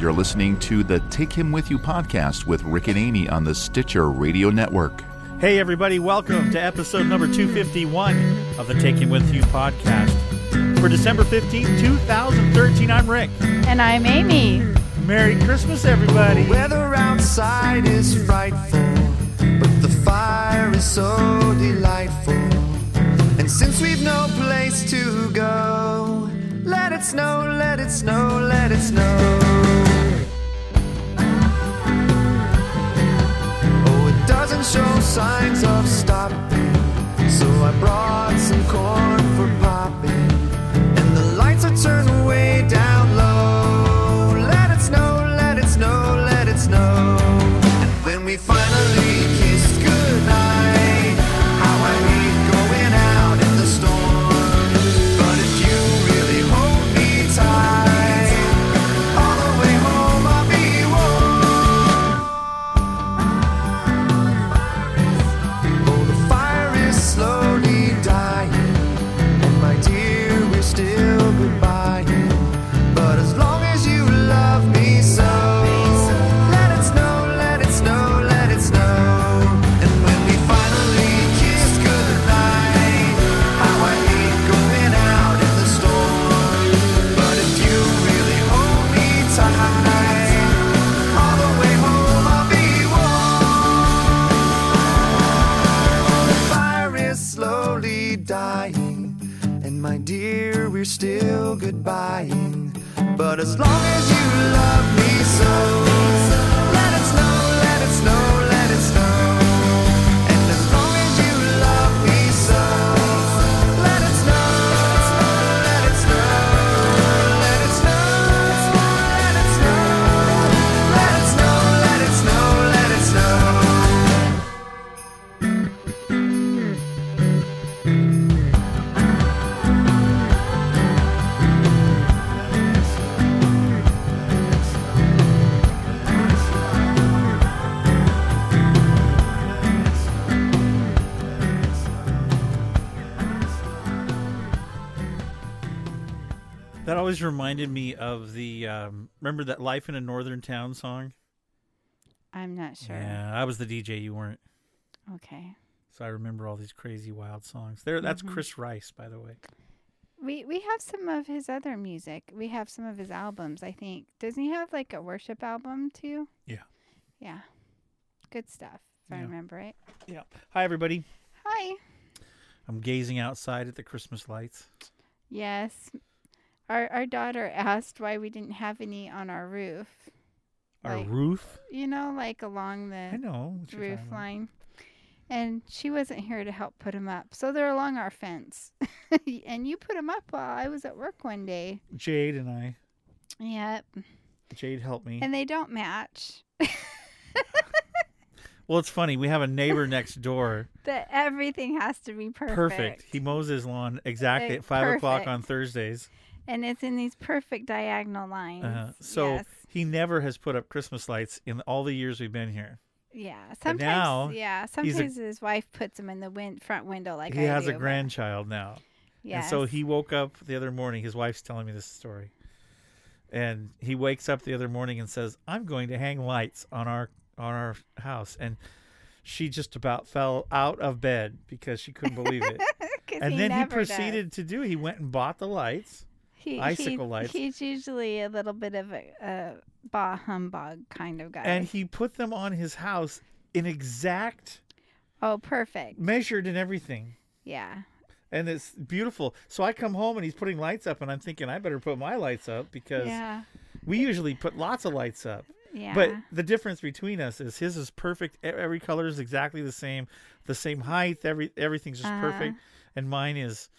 You're listening to the Take Him With You podcast with Rick and Amy on the Stitcher Radio Network. Hey, everybody, welcome to episode number 251 of the Take Him With You podcast. For December 15th, 2013, I'm Rick. And I'm Amy. Merry Christmas, everybody. The weather outside is frightful, but the fire is so delightful. And since we've no place to go, let it snow, let it snow, let it snow. Oh, it doesn't show signs of stopping, so I brought some corn for popping. And the lights are turned way down But as long always reminded me of the, um, remember that Life in a Northern Town song? I'm not sure. Yeah, I was the DJ, you weren't. Okay. So I remember all these crazy, wild songs. There, That's Mhm. Chris Rice, by the way. We we have some of his other music. We have some of his albums, I think. Doesn't he have like a worship album too? Yeah. Yeah. Good stuff, if I remember right. Yeah. Hi, everybody. Hi. I'm gazing outside at the Christmas lights. Yes. Our our daughter asked why we didn't have any on our roof. Our Like- roof. You know, like along the I know. roof line. And she wasn't here to help put them up. So they're along our fence. and you put them up while I was at work one day. Jade and I. Yep. Jade helped me. And they don't match. well, it's funny. We have a neighbor next door. that everything has to be perfect. Perfect. He mows his lawn exactly Like, at five o'clock on Thursdays. And it's in these perfect diagonal lines. Uh, so yes. he never has put up Christmas lights in all the years we've been here. yeah, but sometimes now yeah, he's a- sometimes his wife puts them in the win- front window like he I has do, a but- grandchild now. Yes. And so he woke up the other morning. His wife's telling me this story. And he wakes up the other morning and says, "I'm going to hang lights on our on our house." And she just about fell out of bed because she couldn't believe it. and then he never does. proceeded to do. He went and bought the lights. He, icicle he, lights. He's usually a little bit of a, a bah humbug kind of guy. and he put them on his house in exact oh, perfect. measured and everything Yeah. and it's beautiful so i come home and he's putting lights up and i'm thinking i better put my lights up because Yeah. we usually put lots of lights up Yeah. but the difference between us is his is perfect every color is exactly the same the same height every everything's just Uh-huh. perfect and mine is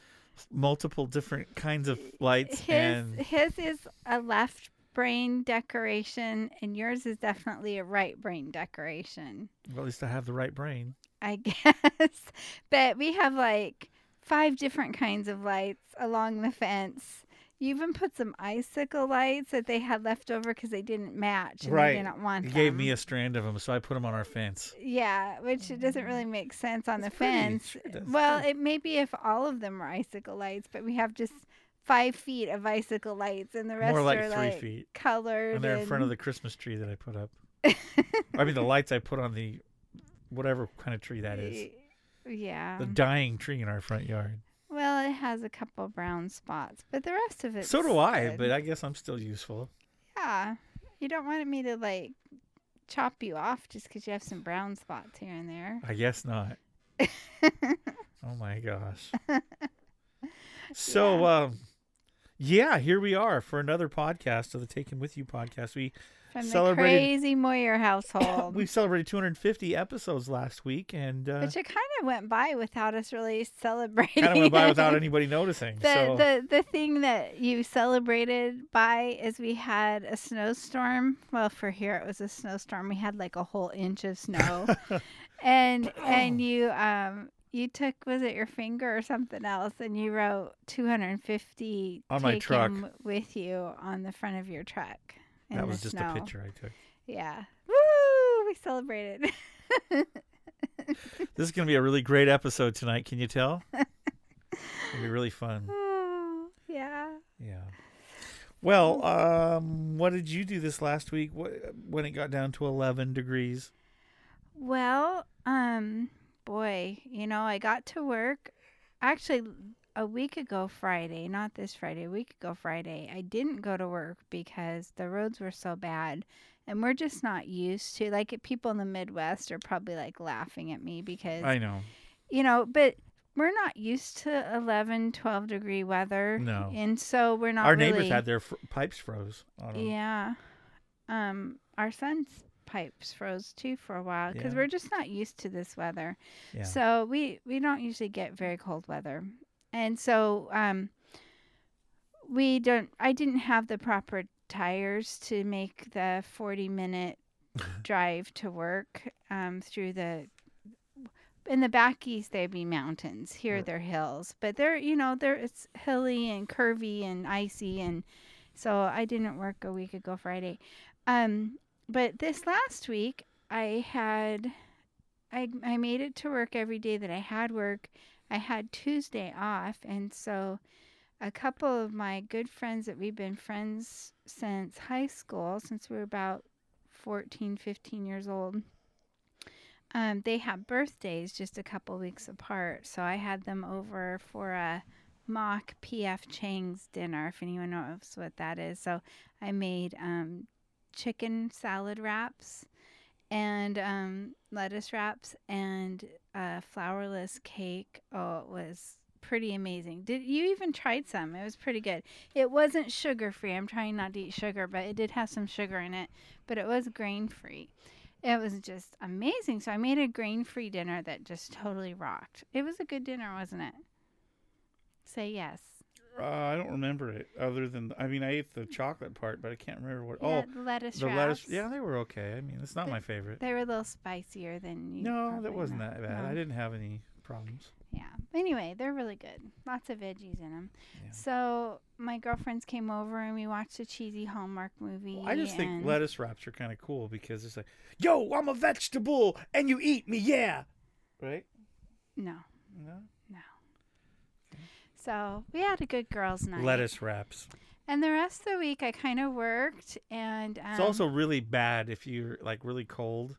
multiple different kinds of lights his and his is a left brain decoration and yours is definitely a right brain decoration. well, at least i have the right brain I guess. but we have like five different kinds of lights along the fence. You even put some icicle lights that they had left over because they didn't match and right they didn't want he them. gave me a strand of them so i put them on our fence Yeah, which it doesn't really mm. make sense on It's the pretty. fence. Sure it does. well, it may be if all of them were icicle lights, but we have just five feet of icicle lights, and the rest More like are three like feet. colored. And they're in front of the Christmas tree that I put up. I mean, the lights I put on the whatever kind of tree that is. Yeah. The dying tree in our front yard. Well, it has a couple brown spots, but the rest of it. So do I, but I guess I'm still useful. yeah, you don't want me to like chop you off just because you have some brown spots here and there. I guess not. oh my gosh. So, um, yeah, here we are for another podcast of the Taken With You podcast. We From the crazy Moyer household. we celebrated 250 episodes last week, and uh, Which it kind of went by without us really celebrating. kind of went by without anybody noticing. The, so, the the thing that you celebrated by is we had a snowstorm. Well, for here it was a snowstorm. We had like a whole inch of snow, and and you um you took was it your finger or something else, and you wrote 250 On my truck. with you on the front of your truck. That was just snow. a picture I took. Yeah. Woo! We celebrated. This is going to be a really great episode tonight. Can you tell? It'll be really fun. Oh, yeah. Yeah. Well, um, what did you do this last week wh- when it got down to 11 degrees? Well, um, boy, you know, I got to work actually a week ago Friday, not this Friday, a week ago Friday. I didn't go to work because the roads were so bad. And we're just not used to like people in the Midwest are probably like laughing at me because I know. you know, but we're not used to 11, 12 degree weather. No. And so we're not Our really, neighbors had their fr- pipes froze yeah. Um, our son's pipes froze too for a while because Yeah. we're just not used to this weather. Yeah. So we we don't usually get very cold weather, and so um, we don't. I didn't have the proper tires to make the forty minute drive to work um, through the. In the back east, they'd be mountains. Here, Right. they're hills, but they're you know they're it's hilly and curvy and icy, and so I didn't work a week ago Friday. Um, but this last week, I had I I made it to work every day that I had work. I had Tuesday off, and so a couple of my good friends that we've been friends since high school, since we were about 14, 15 years old. Um, they had birthdays just a couple weeks apart, so I had them over for a mock PF Chang's dinner, if anyone knows what that is. So I made um, chicken salad wraps and um, lettuce wraps and a flourless cake. Oh, it was pretty amazing. Did you even tried some? It was pretty good. It wasn't sugar free. I'm trying not to eat sugar, but it did have some sugar in it. But it was grain free. It was just amazing. So I made a grain free dinner that just totally rocked. It was a good dinner, wasn't it? Say yes. Uh, I don't remember it other than, I mean, I ate the chocolate part, but I can't remember what. Yeah, oh, the lettuce the wraps. lettuce. Yeah, they were okay. I mean, it's not The- my favorite. They were a little spicier than you. No, that wasn't that bad. No. I didn't have any problems. Yeah. Anyway, they're really good. Lots of veggies in them. Yeah. So my girlfriends came over and we watched a cheesy Hallmark movie. I just think lettuce wraps are kind of cool because it's like, yo, I'm a vegetable and you eat me, yeah. Right? No. No? So we had a good girls' night. Lettuce wraps. And the rest of the week I kind of worked and. Um, It's also really bad if you're like really cold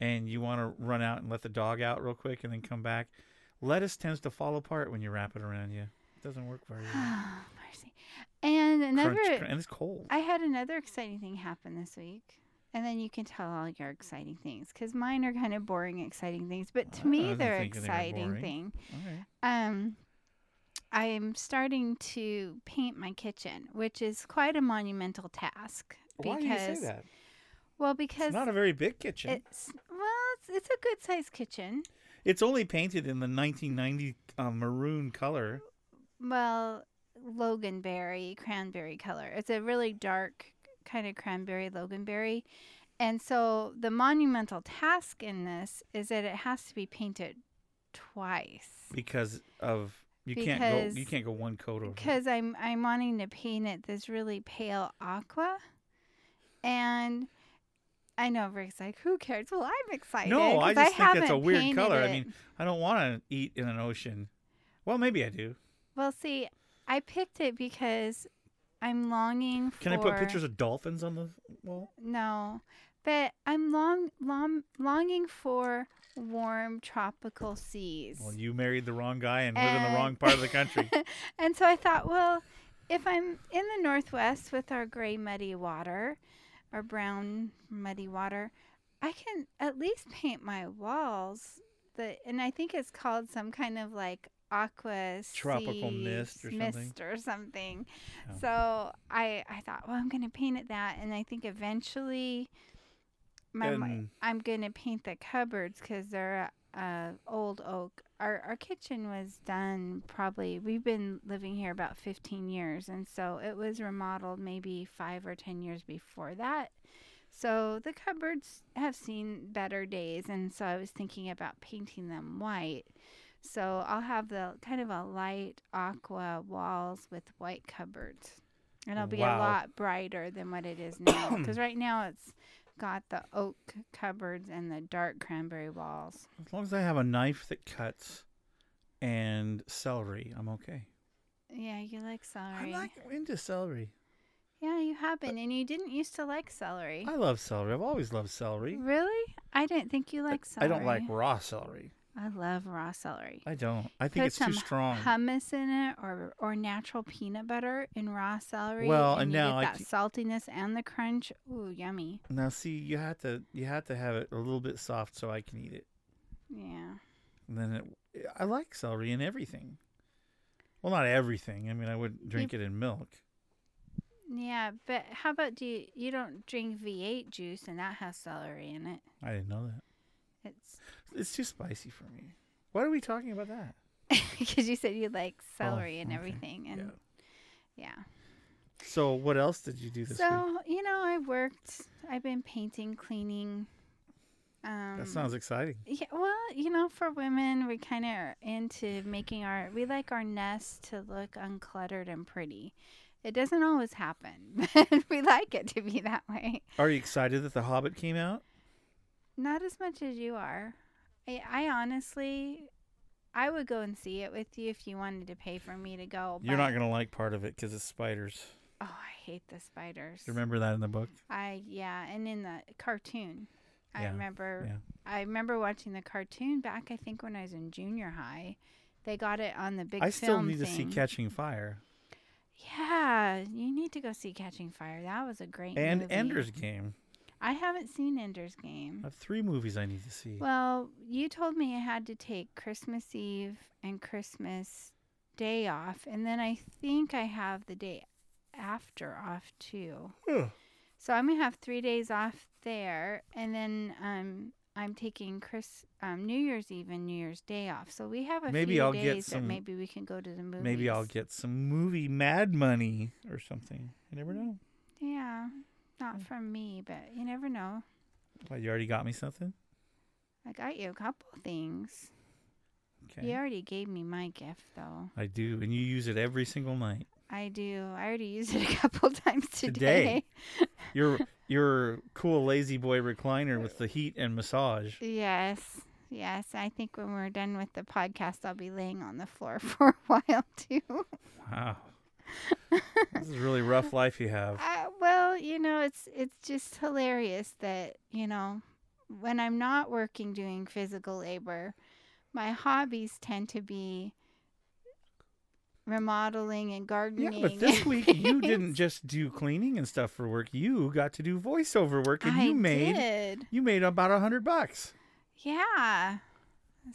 and you want to run out and let the dog out real quick and then come back. Lettuce tends to fall apart when you wrap it around you. It doesn't work very well. Mercy. And another. Crunch, crunch, and it's cold. I had another exciting thing happen this week. And then you can tell all your exciting things because mine are kind of boring, exciting things. But to me, they're they exciting boring. thing. Okay. Um, I am starting to paint my kitchen, which is quite a monumental task. Why do you say that? Well, because It's not a very big kitchen. it's well, it's, it's a good sized kitchen. it's only painted in the 1990 uh, maroon color. Well, Loganberry, cranberry color. It's a really dark kind of cranberry Loganberry. And so the monumental task in this is that it has to be painted twice. because of you can't go you can't go one coat over. Because I'm I'm wanting to paint it this really pale aqua. And I know Rick's like, who cares? Well, I'm excited. No, I just think that's a weird color. I mean, I don't want to eat in an ocean. Well, maybe I do. Well, see, I picked it because I'm longing for. Can I put pictures of dolphins on the wall? No, but I'm long, long, longing for warm tropical seas. Well, you married the wrong guy and live in the wrong part of the country. and so I thought, well, if I'm in the Northwest with our gray, muddy water, or brown, muddy water, I can at least paint my walls. The and I think it's called some kind of like aqua Tropical sea mist or something. mist or something. Oh. So I I thought, well, I'm gonna paint it that, and I think eventually, my, And- I'm gonna paint the cupboards because they're uh, old oak. Our our kitchen was done probably. We've been living here about 15 years, and so it was remodeled maybe five or 10 years before that. So the cupboards have seen better days, and so I was thinking about painting them white. So I'll have the kind of a light aqua walls with white cupboards. And it'll be Wow. a lot brighter than what it is now. Because right now it's got the oak cupboards and the dark cranberry walls. As long as I have a knife that cuts and celery, I'm okay. Yeah, you like celery. I'm not into celery. yeah, you have been. Uh, and you didn't used to like celery. I love celery. I've always loved celery. Really? I didn't think you liked celery. I don't like raw celery. I love raw celery. I don't. I think Put it's too strong. hummus in it or or natural peanut butter in raw celery. Well, and, and you now that c- saltiness and the crunch. Ooh, yummy. Now, see, you have to you have to have it a little bit soft so I can eat it. Yeah. And then it, I like celery in everything. Well, not everything. I mean, I wouldn't drink it in milk. Yeah, but how about do you you don't drink V8 juice and that has celery in it? I didn't know that. It's It's too spicy for me. Why are we talking about that? because you said you like celery and okay. everything and Yeah. yeah. So, what else did you do this So, week? you know, I worked I've been painting, cleaning um That sounds exciting. Yeah, well, you know, for women, we kind of are into making our, we like our nest to look uncluttered and pretty. It doesn't always happen, but we like it to be that way. Are you excited that The Hobbit came out? Not as much as you are. I, I honestly, I would go and see it with you if you wanted to pay for me to go. You're not going to like part of it because it's spiders. Oh, I hate the spiders. You remember that in the book? I yeah, and in the cartoon, I Yeah, remember. yeah. I remember watching the cartoon back. I think when I was in junior high, they got it on the big. I still need to see. Catching Fire Yeah, you need to go see Catching Fire. That was a great and movie. Ender's Game. I haven't seen Ender's Game. I have three movies I need to see. Well, you told me I had to take Christmas Eve and Christmas Day off, and then I think I have the day after off too. Ugh. So I'm gonna have three days off there, and then um I'm taking Chris um New Year's Eve and New Year's Day off. So we have a Maybe few I'll get days some- that maybe we can go to the movies. Maybe I'll get some movie mad money or something. You never know. Yeah, not Mm. from me, but you never know. Well, you already got me something? I got you a couple things. Okay. You already gave me my gift though. I do, and you use it every single night. I do. I already used it a couple times Today. today. Your your cool La-Z-Boy recliner with the heat and massage. Yes. Yes. I think when we're done with the podcast, I'll be laying on the floor for a while too. Wow. This is really rough life you have. Uh, well, you know, it's it's just hilarious that you know when I'm not working doing physical labor, my hobbies tend to be remodeling and Yeah, gardening. but this week you didn't just do cleaning and stuff for work. You got to do voiceover work, and I you made did. you made about a hundred bucks. Yeah.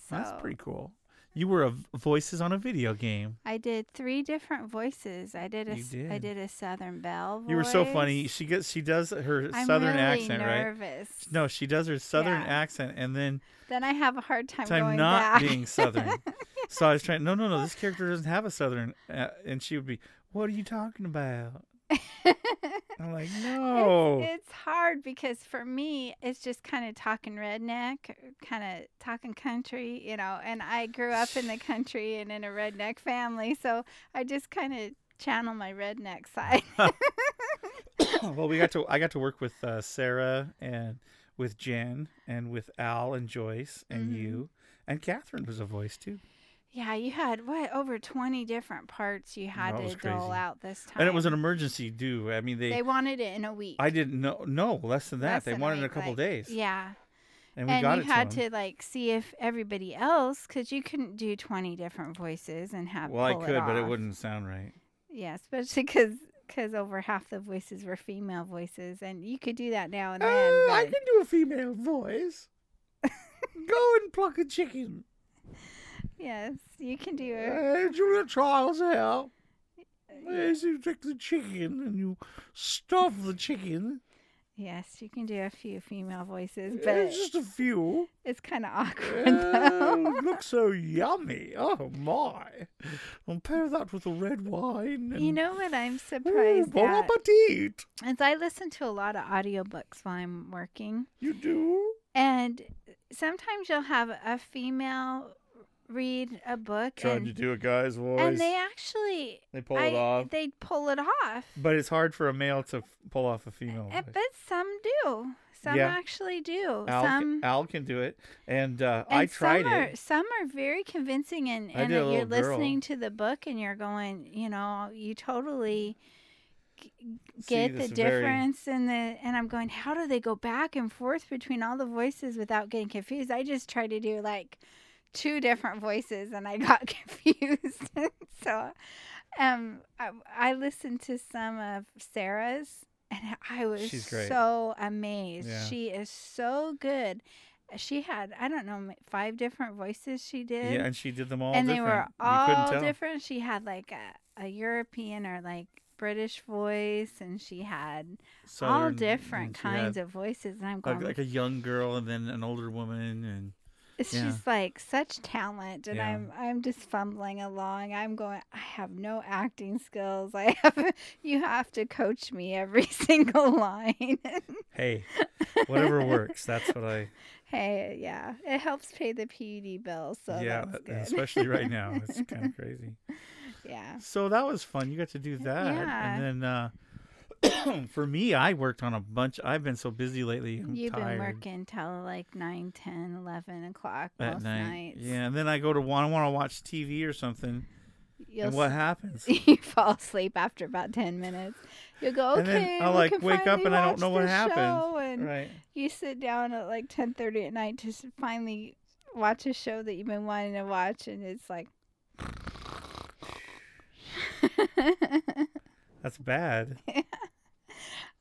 So That's pretty cool. You were a voices on a video game. I did three different voices. I did a You s- I did. did a Southern Belle. You were so funny. She gets she does her I'm southern really accent, right? nervous. No, she does her southern Yeah. accent, and then Then I have a hard time, time not back. being southern. so I was trying. No, no, no. This character doesn't have a southern, uh, and she would be. What are you talking about? I'm like, no. It's, it's hard because for me, it's just kind of talking redneck, kind of talking country, you know. And I grew up in the country and in a redneck family, so I just kind of channel my redneck side. well, we got to. I got to work with uh, Sarah and with Jen and with Al and Joyce and Mhm. you and Catherine was a voice too. Yeah, you had what over twenty different parts you had That to was dole crazy. out this time. And it was an emergency due. I mean, they. they wanted it in a week. I didn't know. No, less than that. Less they than wanted it a week, couple like- days. Yeah, And we and got you it had to, like see if everybody else, because you couldn't do twenty different voices and have. Well, I pull could, but it off. wouldn't sound right. Yeah, especially because because over half the voices were female voices, and you could do that now and then. Ah, I but- can do a female voice. Go and pluck a chicken. Yes, you can do it. Uh, do the trials out. Yes, you take the chicken and you stuff the chicken. Yes, you can do a few female voices, Uh, but just a few. it's kind of awkward though. Oh, looks so yummy. Oh my! And pair that with a red wine. And, You know what I'm Ooh, surprised bon at? appetit. Is I listen to a lot of audiobooks while I'm working. You do? And sometimes you'll have a female read a book Trying and, to do a guy's voice. and they actually They pull I, it off. they pull it off. But it's hard for a male to f- pull off a female Uh, voice. But some do. Some Yeah. actually do. Al, some Al can do it, and, uh, I and tried some Are, it. some are very convincing, and, and did a that you're girl. listening to the book and you're going, you know, you totally g- get the very- difference in the. And I'm going, how do they go back and forth between all the voices without getting confused? I just try to do like two different voices and I got confused. so, um, I, I listened to some of Sarah's. And I was so amazed. Yeah. She is so good she had I don't know five different voices she did, Yeah, and she did them all and they different. were all different. She had like a, a European or like British voice, and she had all different kinds of voices. And I'm like, like a young girl and then an older woman, and it's yeah. just like such talent, and Yeah. I'm I'm just fumbling along. I'm going, I have no acting skills. I have you have to coach me every single line. hey, whatever works. That's what I. hey, yeah, it helps pay the PUD bill, so yeah, that's good. especially right now, it's kind of crazy. yeah. So that was fun. You got to do that, Yeah. and then uh, for me, I worked on a bunch. I've been so busy lately. I'm You've tired. been working till like 9, 10, 11 o'clock at most night. nights. Yeah, and then I go to want I want to watch TV or something, You'll and what happens? you fall asleep after about 10 minutes. You'll go, okay, And then I'll, like, wake up and I don't know what happened. And Right. you sit down at like 10.30 at night to finally watch a show that you've been wanting to watch, and it's like... That's bad.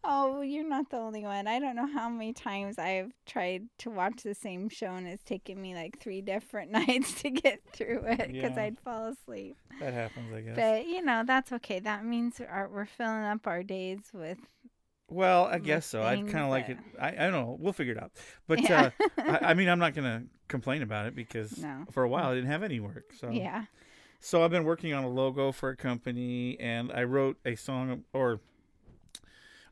Oh, you're not the only one. I don't know how many times I've tried to watch the same show and it's taken me like three different nights to get through it because Yeah. I'd fall asleep. That happens, I guess. But you know that's okay. That means our, we're filling up our days with. Well, I guess so. I'd kind of like it. I, I don't know. We'll figure it out. But Yeah. uh, I, I mean, I'm not gonna complain about it because No. for a while I didn't have any work. So Yeah. So I've been working on a logo for a company, and I wrote a song, or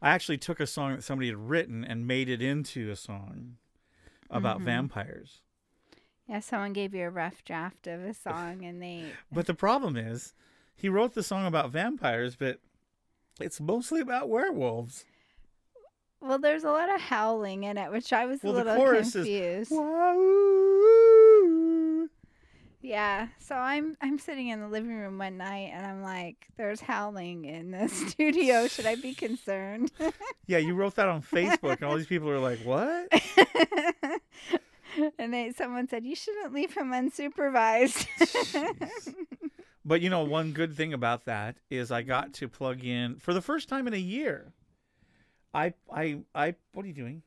I actually took a song that somebody had written and made it into a song about Mhm. vampires. Yeah. Someone gave you a rough draft of a song and they. But the problem is, he wrote the song about vampires, but it's mostly about werewolves. Well, there's a lot of howling in it, which I was Well, a the little chorus is, confused. Yeah. So I'm I'm sitting in the living room one night and I'm like, "There's howling in the studio. Should I be concerned?" Yeah, you wrote that on Facebook, and all these people are like, "What?" and they, someone said you shouldn't leave him unsupervised. But you know, one good thing about that is I got to plug in for the first time in a year. I I I what are you doing?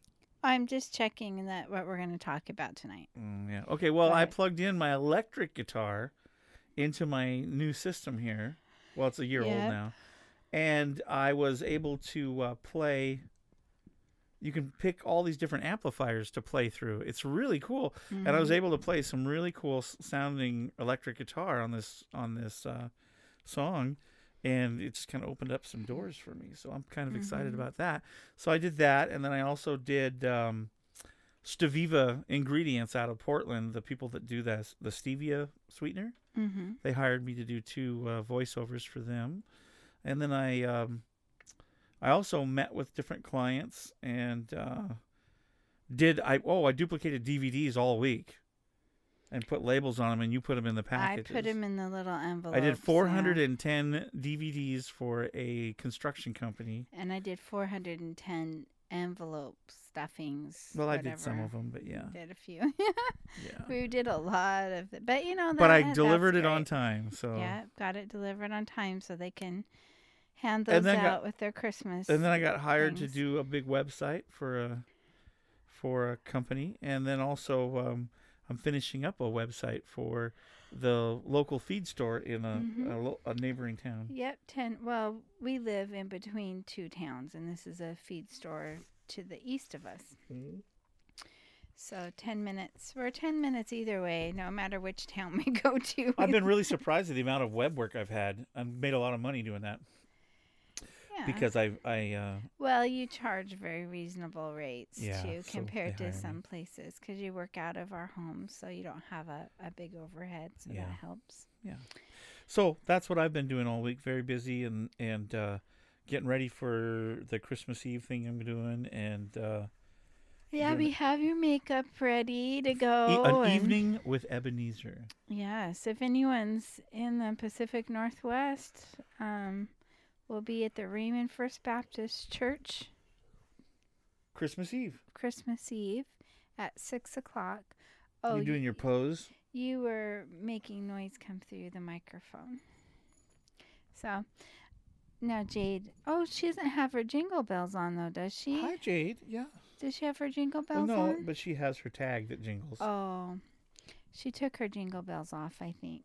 I'm just checking that what we're going to talk about tonight. Mm, yeah. Okay, well, I plugged in my electric guitar into my new system here. Well, it's a year old now. And I was able to uh, play you can pick all these different amplifiers to play through. It's really cool. and I was able to play some really cool sounding electric guitar on this on this uh, song, and it just kind of opened up some doors for me. So I'm kind of excited Mhm. about that. So I did that, and then I also did um, Steviva ingredients out of Portland. The people that do that the stevia sweetener, Mm-hmm. they hired me to do two uh, voiceovers for them, and then I um, I also met with different clients and uh, did I oh I duplicated DVDs all week. And put labels on them, and you put them in the packages. I put them in the little envelope. I did 410 DVDs for a construction company. and I did 410 envelope stuffings. Well, I did some of them, but yeah, Did a few. yeah. we did a lot of it, but you know. But I delivered it on time, so Yeah, got it delivered on time so they can hand And those then got- out with their Christmas. and then I got hired to do a big website for a for a company, and then also um, I'm finishing up a website for the local feed store in a, Mhm. a, lo- a neighboring town. Yep, ten. Well, we live in between two towns, and this is a feed store to the east of us. So ten minutes. We're ten minutes either way, no matter which town we go to. I've been really surprised at the amount of web work I've had. I've made a lot of money doing that yeah. because I I uh, well, you charge very reasonable rates Yeah, too, so compared to me. some places, because you work out of our homes, so you don't have a, a big overhead, so Yeah. that helps. Yeah. So that's what I've been doing all week. Very busy and and uh, getting ready for the Christmas Eve thing I'm doing and. Uh, Yeah, we have your makeup ready to go. E- an and- evening with Ebenezer. Yes, if anyone's in the Pacific Northwest, um, we'll be at the Raymond First Baptist Church Christmas Eve. Christmas Eve at six o'clock. Oh, you doing your pose? you were making noise come through the microphone. So now Jade. Oh, she doesn't have her jingle bells on though, does she? Hi, Jade. Yeah. Does she have her jingle Well, bells no, on? but she has her tag that jingles. Oh, she took her jingle bells off, I think.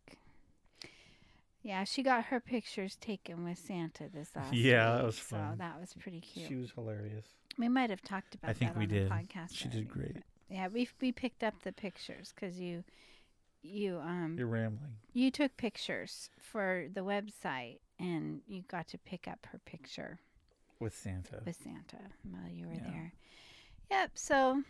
Yeah, she got her pictures taken with Santa this last Yeah, that week, was so fun. that was pretty cute. She was hilarious. we might have talked about I think that we on did. the podcast. She did already, great. but- Yeah, we we picked up the pictures because you you um You're rambling. you took pictures for the website and you got to pick up her picture With Santa. with Santa while you were Yeah. there. Yep. So,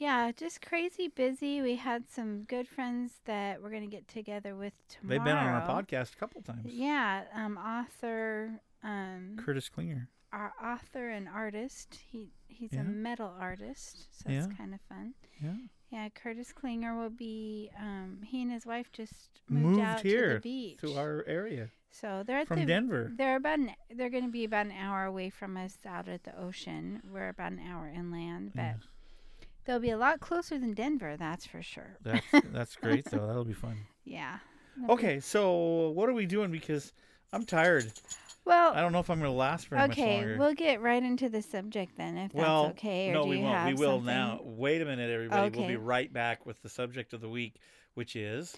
yeah, just crazy busy. We had some good friends that we're gonna get together with tomorrow. They've been on our podcast a couple times. Yeah. Um, author. Um, Curtis Klinger. our author and artist. He he's Yeah. a metal artist, so Yeah. it's kind of fun. Yeah. Yeah, Curtis Klinger will be. Um, he and his wife just moved, Moved out to here the beach. to our area so they're at from the Denver. they're about an, they're going to be about an hour away from us out at the ocean. We're about an hour inland, but Yeah. They'll be a lot closer than Denver, that's for sure. That's that's great though. That'll be fun. Yeah. It'll be- Okay, so what are we doing? Because I'm tired. Well, I don't know if I'm going to last very much longer. okay, we'll get right into the subject then, if well, that's okay. Or no, do we you won't. We will something? now. Wait a minute, everybody. We'll be right back with the subject of the week, which is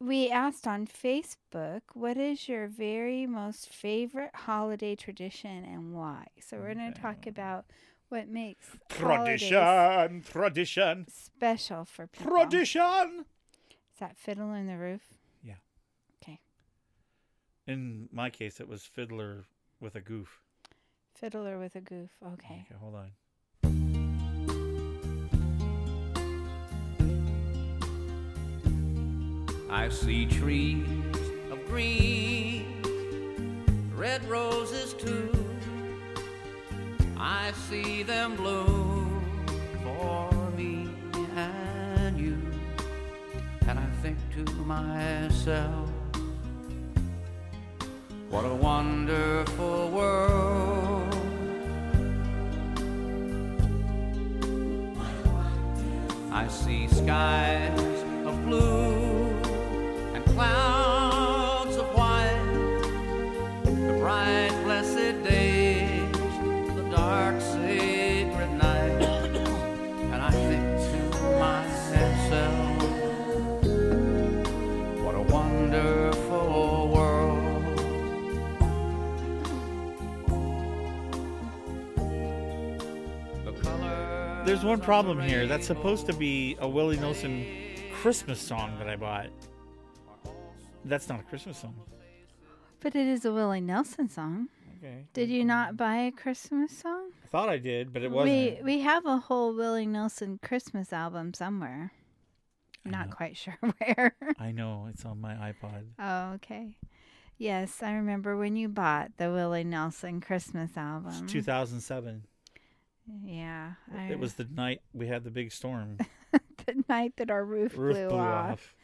We asked on Facebook, what is your very most favorite holiday tradition and why? So we're going to talk about what makes tradition, tradition, special for people. tradition. Is that fiddle in the Roof? Yeah. Okay. In my case, it was Fiddler with a goof. Fiddler with a goof. Okay. Okay, hold on. I see trees of green, red roses too. I see them bloom for me and you. And I think to myself, what a wonderful world. I see skies of blue There's one problem here. That's supposed to be a Willie Nelson Christmas song that I bought. That's not a Christmas song. But it is a Willie Nelson song. Okay. Did you not buy a Christmas song? I thought I did, but it wasn't. We we have a whole Willie Nelson Christmas album somewhere. I Not quite sure where. I know it's on my iPod. oh, okay. Yes, I remember when you bought the Willie Nelson Christmas It's album. 2007. Yeah, I, It was the night we had the big storm. the night that our roof, Roof blew, blew off. off.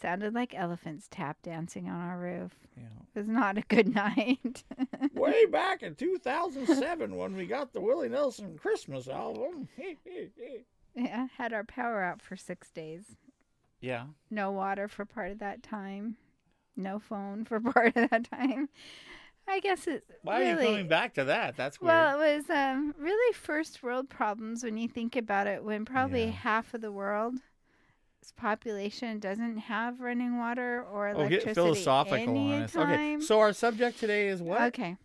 Sounded like elephants tap dancing on our roof. Yeah. It was not a good night. Way back in 2007 when we got the Willie Nelson Christmas album. yeah, had our power out for six days. yeah. No water for part of that time. No phone for part of that time. I guess it Why really, are you coming back to that? That's weird. Well, it was um, really first world problems when you think about it. When probably Yeah. half of the world's population doesn't have running water or oh, electricity. get philosophical on us. Okay. So our subject today is what? Okay.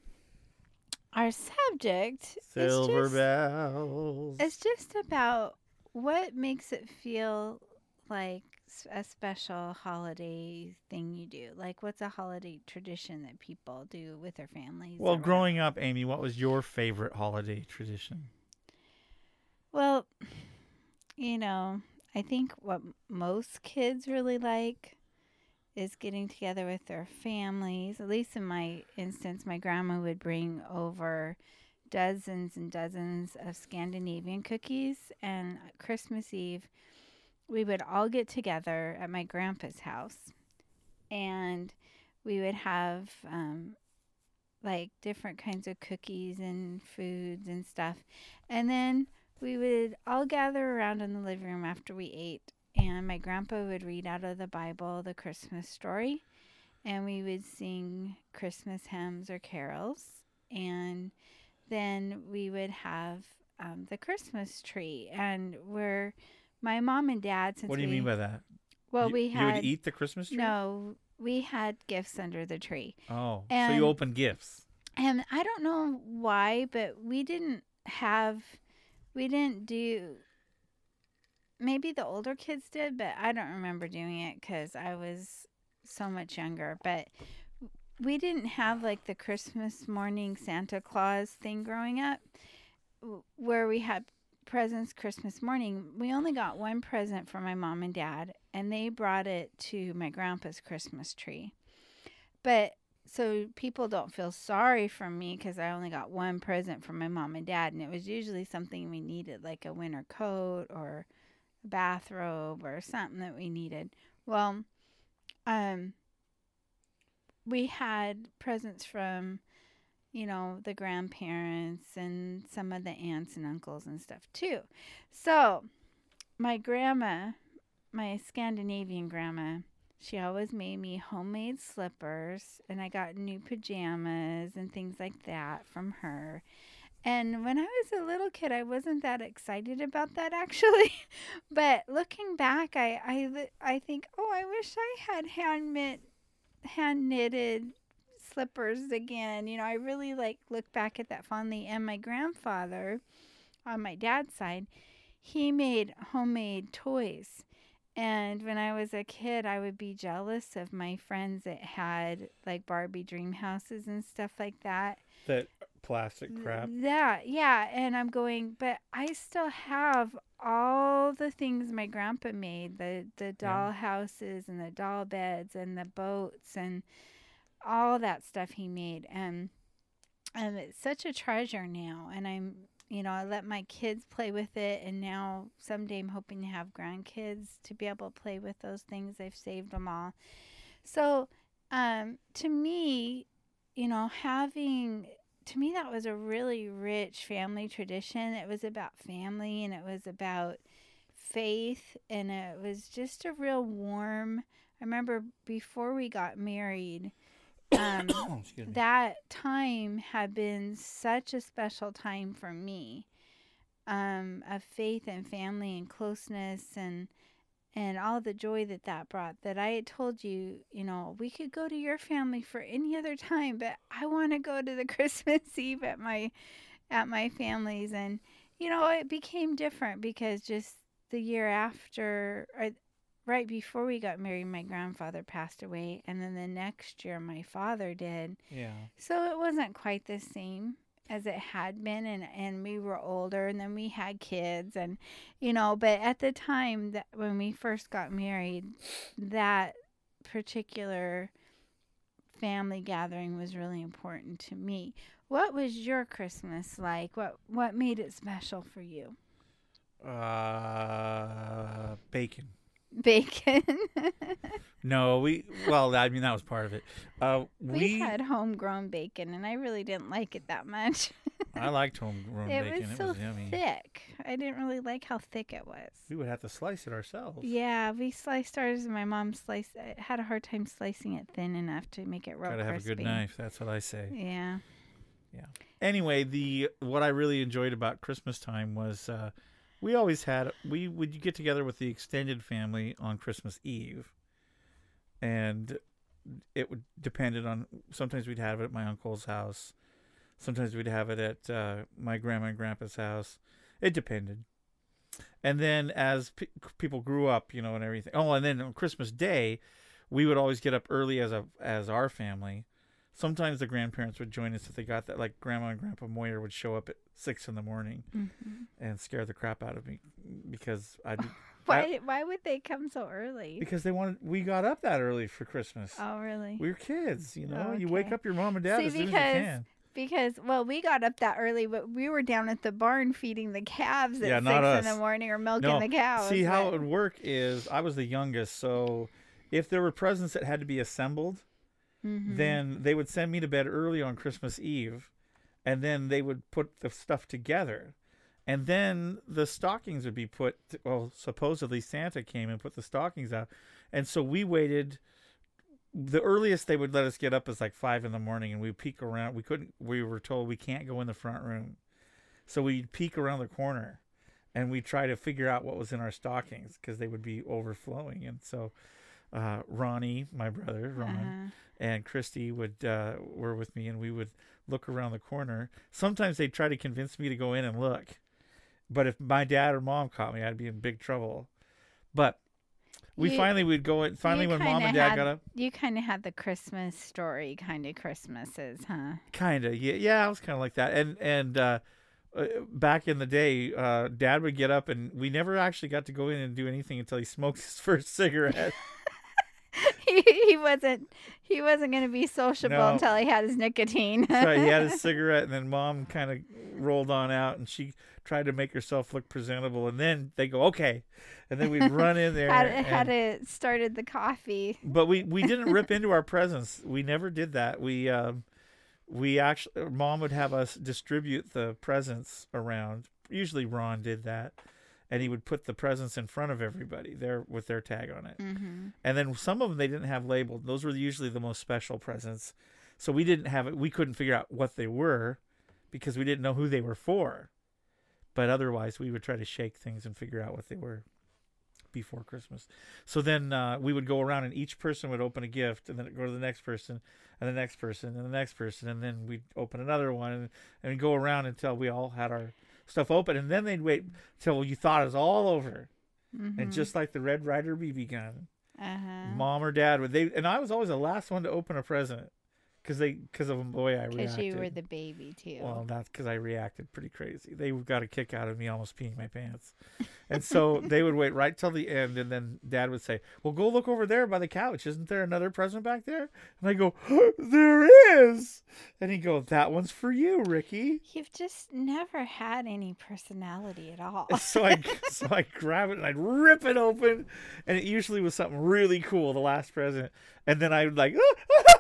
Our subject Silver is just, bells. it's just about what makes it feel like a special holiday thing you do. Like, what's a holiday tradition that people do with their families? Well, growing up, Amy, what was your favorite holiday tradition? Well, you know, I think what most kids really like is getting together with their families. At least in my instance, my grandma would bring over dozens and dozens of Scandinavian cookies, and Christmas Eve, we would all get together at my grandpa's house, and we would have um, like different kinds of cookies and foods and stuff, and then we would all gather around in the living room after we ate, and my grandpa would read out of the Bible the Christmas story, and we would sing Christmas hymns or carols, and then we would have um, the Christmas tree, and where my mom and dad, since What do you we, mean by that? well, you, we you would eat the Christmas tree? no, we had gifts under the tree. Oh, so you open gifts. And I don't know why, but we didn't have, we didn't do, maybe the older kids did, but I don't remember doing it because I was so much younger. But we didn't have like the Christmas morning Santa Claus thing growing up where we had presents Christmas morning. We only got one present from my mom and dad, and they brought it to my grandpa's Christmas tree. But so people don't feel sorry for me because I only got one present from my mom and dad, and it was usually something we needed, like a winter coat or a bathrobe or something that we needed. Well, um, we had presents from, you know, the grandparents and some of the aunts and uncles and stuff too. So, my grandma, my Scandinavian grandma, she always made me homemade slippers, and I got new pajamas and things like that from her. And when I was a little kid, I wasn't that excited about that actually. but looking back, I, I, I think, oh, I wish I had hand hand knitted slippers again. You know, I really like look back at that fondly. And my grandfather, on my dad's side, he made homemade toys. And when I was a kid, I would be jealous of my friends that had like Barbie dream houses and stuff like that. That plastic crap. Yeah, yeah. And I'm going, but I still have all the things my grandpa made the, the doll houses and the doll beds and the boats and all that stuff he made. And, and it's such a treasure now. And I'm, you know, I let my kids play with it. And now someday I'm hoping to have grandkids to be able to play with those things. I've saved them all. So, um, to me, you know, having to me that was a really rich family tradition. It was about family and it was about faith and it was just a real warm. I remember before we got married, um, that time had been such a special time for me um, of faith and family and closeness and and all the joy that that brought that i had told you you know we could go to your family for any other time but i want to go to the christmas eve at my at my family's. And you know it became different because just the year after or right before we got married my grandfather passed away and then the next year my father did Yeah. so it wasn't quite the same as it had been and and we were older and then we had kids and you know but at the time that when we first got married that particular family gathering was really important to me what was your christmas like what what made it special for you Uh, bacon. Bacon. No, we. Well, I mean that was part of it. Uh, we, we. had homegrown bacon, and I really didn't like it that much. I liked homegrown it bacon. was it so was yummy. thick. I didn't really like how thick it was. We would have to slice it ourselves. Yeah, we sliced ours, and my mom sliced. I had a hard time slicing it thin enough to make it real Gotta have a good knife. That's what I say. Yeah. anyway, the what I really enjoyed about Christmas time was uh, we always had we would get together with the extended family on Christmas Eve, and it would depended on. Sometimes we'd have it at my uncle's house, sometimes we'd have it at uh, my grandma and grandpa's house. It depended. And then as pe- people grew up, you know, and everything. Oh, and then on Christmas Day, we would always get up early as a as our family sometimes the grandparents would join us if they got that like grandma and grandpa moyer would show up at six in the morning hmm and scare the crap out of me because i Why? why would they come so early? because they wanted we got up that early for christmas oh, really? we were kids you know you wake up your mom and dad See, as soon as you because can Because well, we got up that early, but we were down at the barn feeding the calves at Yeah, six not in the morning or milking no the cows. see how it would work is i was the youngest so if there were presents that had to be assembled Mhm. then they would send me to bed early on Christmas Eve, and then they would put the stuff together. And then the stockings would be put. Well, supposedly Santa came and put the stockings out, and so we waited. The earliest they would let us get up is like five in the morning, and we peek around. We couldn't. We were told we can't go in the front room, so we'd peek around the corner, and we try to figure out what was in our stockings because they would be overflowing. And so, uh, Ronnie, my brother, Ron, Uh-huh. and Christy would uh, were with me, and we would look around the corner. Sometimes they'd try to convince me to go in and look, but if my dad or mom caught me, I'd be in big trouble. But we You- finally would go in. Finally, when mom and dad had- got up, You kind of had the Christmas story kind of Christmases, huh? kind of yeah, yeah, I was kind of like that. And and uh, uh, back in the day, uh, dad would get up, and we never actually got to go in and do anything until he smoked his first cigarette. he, he wasn't he wasn't going to be sociable No. until he had his nicotine. so he had his cigarette, and then mom kind of rolled on out, and she tried to make herself look presentable, and then they go okay, and then we'd run in there. had and, had it started the coffee. but we we didn't rip into our presents. We never did that. We um we actually mom would have us distribute the presents around. Usually Ron did that. And he would put the presents in front of everybody there with their tag on it. Mm-hmm. And then some of them they didn't have labeled. Those were usually the most special presents. So we didn't have it. We couldn't figure out what they were because we didn't know who they were for. But otherwise, we would try to shake things and figure out what they were before Christmas. So then uh, we would go around and each person would open a gift and then go to the next person and the next person and the next person. And then we'd open another one and, and go around until we all had our stuff open. And then they'd wait till you thought it was all over. Mm-hmm. And just like the Red Ryder BB gun, uh-huh. mom or dad would they and I was always the last one to open a present because they because of the way I reacted. because you were the baby too. well, that's because I reacted pretty crazy. They got a kick out of me almost peeing my pants, and so they would wait right till the end, and then Dad would say, "Well, go look over there by the couch. Isn't there another present back there?" And I go, "There is," and he go, "That one's for you, Ricky." You've just never had any personality at all. So I so I grab it and I'd rip it open, and it usually was something really cool, the last present, and then I would like,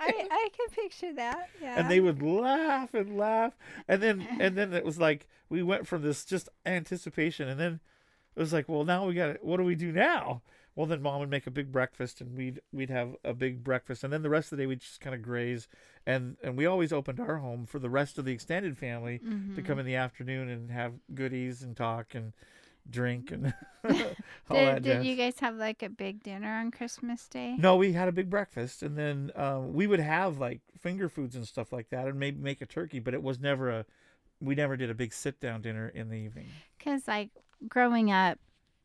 I, I can picture that. Yeah. and they would laugh and laugh, and then and then it was like we went from this just anticipation, and then it was like, well, now we got what do we do now? Well, then mom would make a big breakfast, and we'd we'd have a big breakfast, and then the rest of the day we'd just kind of graze, and and we always opened our home for the rest of the extended family to Mm-hmm. come in the afternoon and have goodies and talk and drink and did, did you guys have like a big dinner on Christmas Day? No, we had a big breakfast, and then um, we would have like finger foods and stuff like that, and maybe make a turkey. But it was never a, we never did a big sit down dinner in the evening. Because like growing up,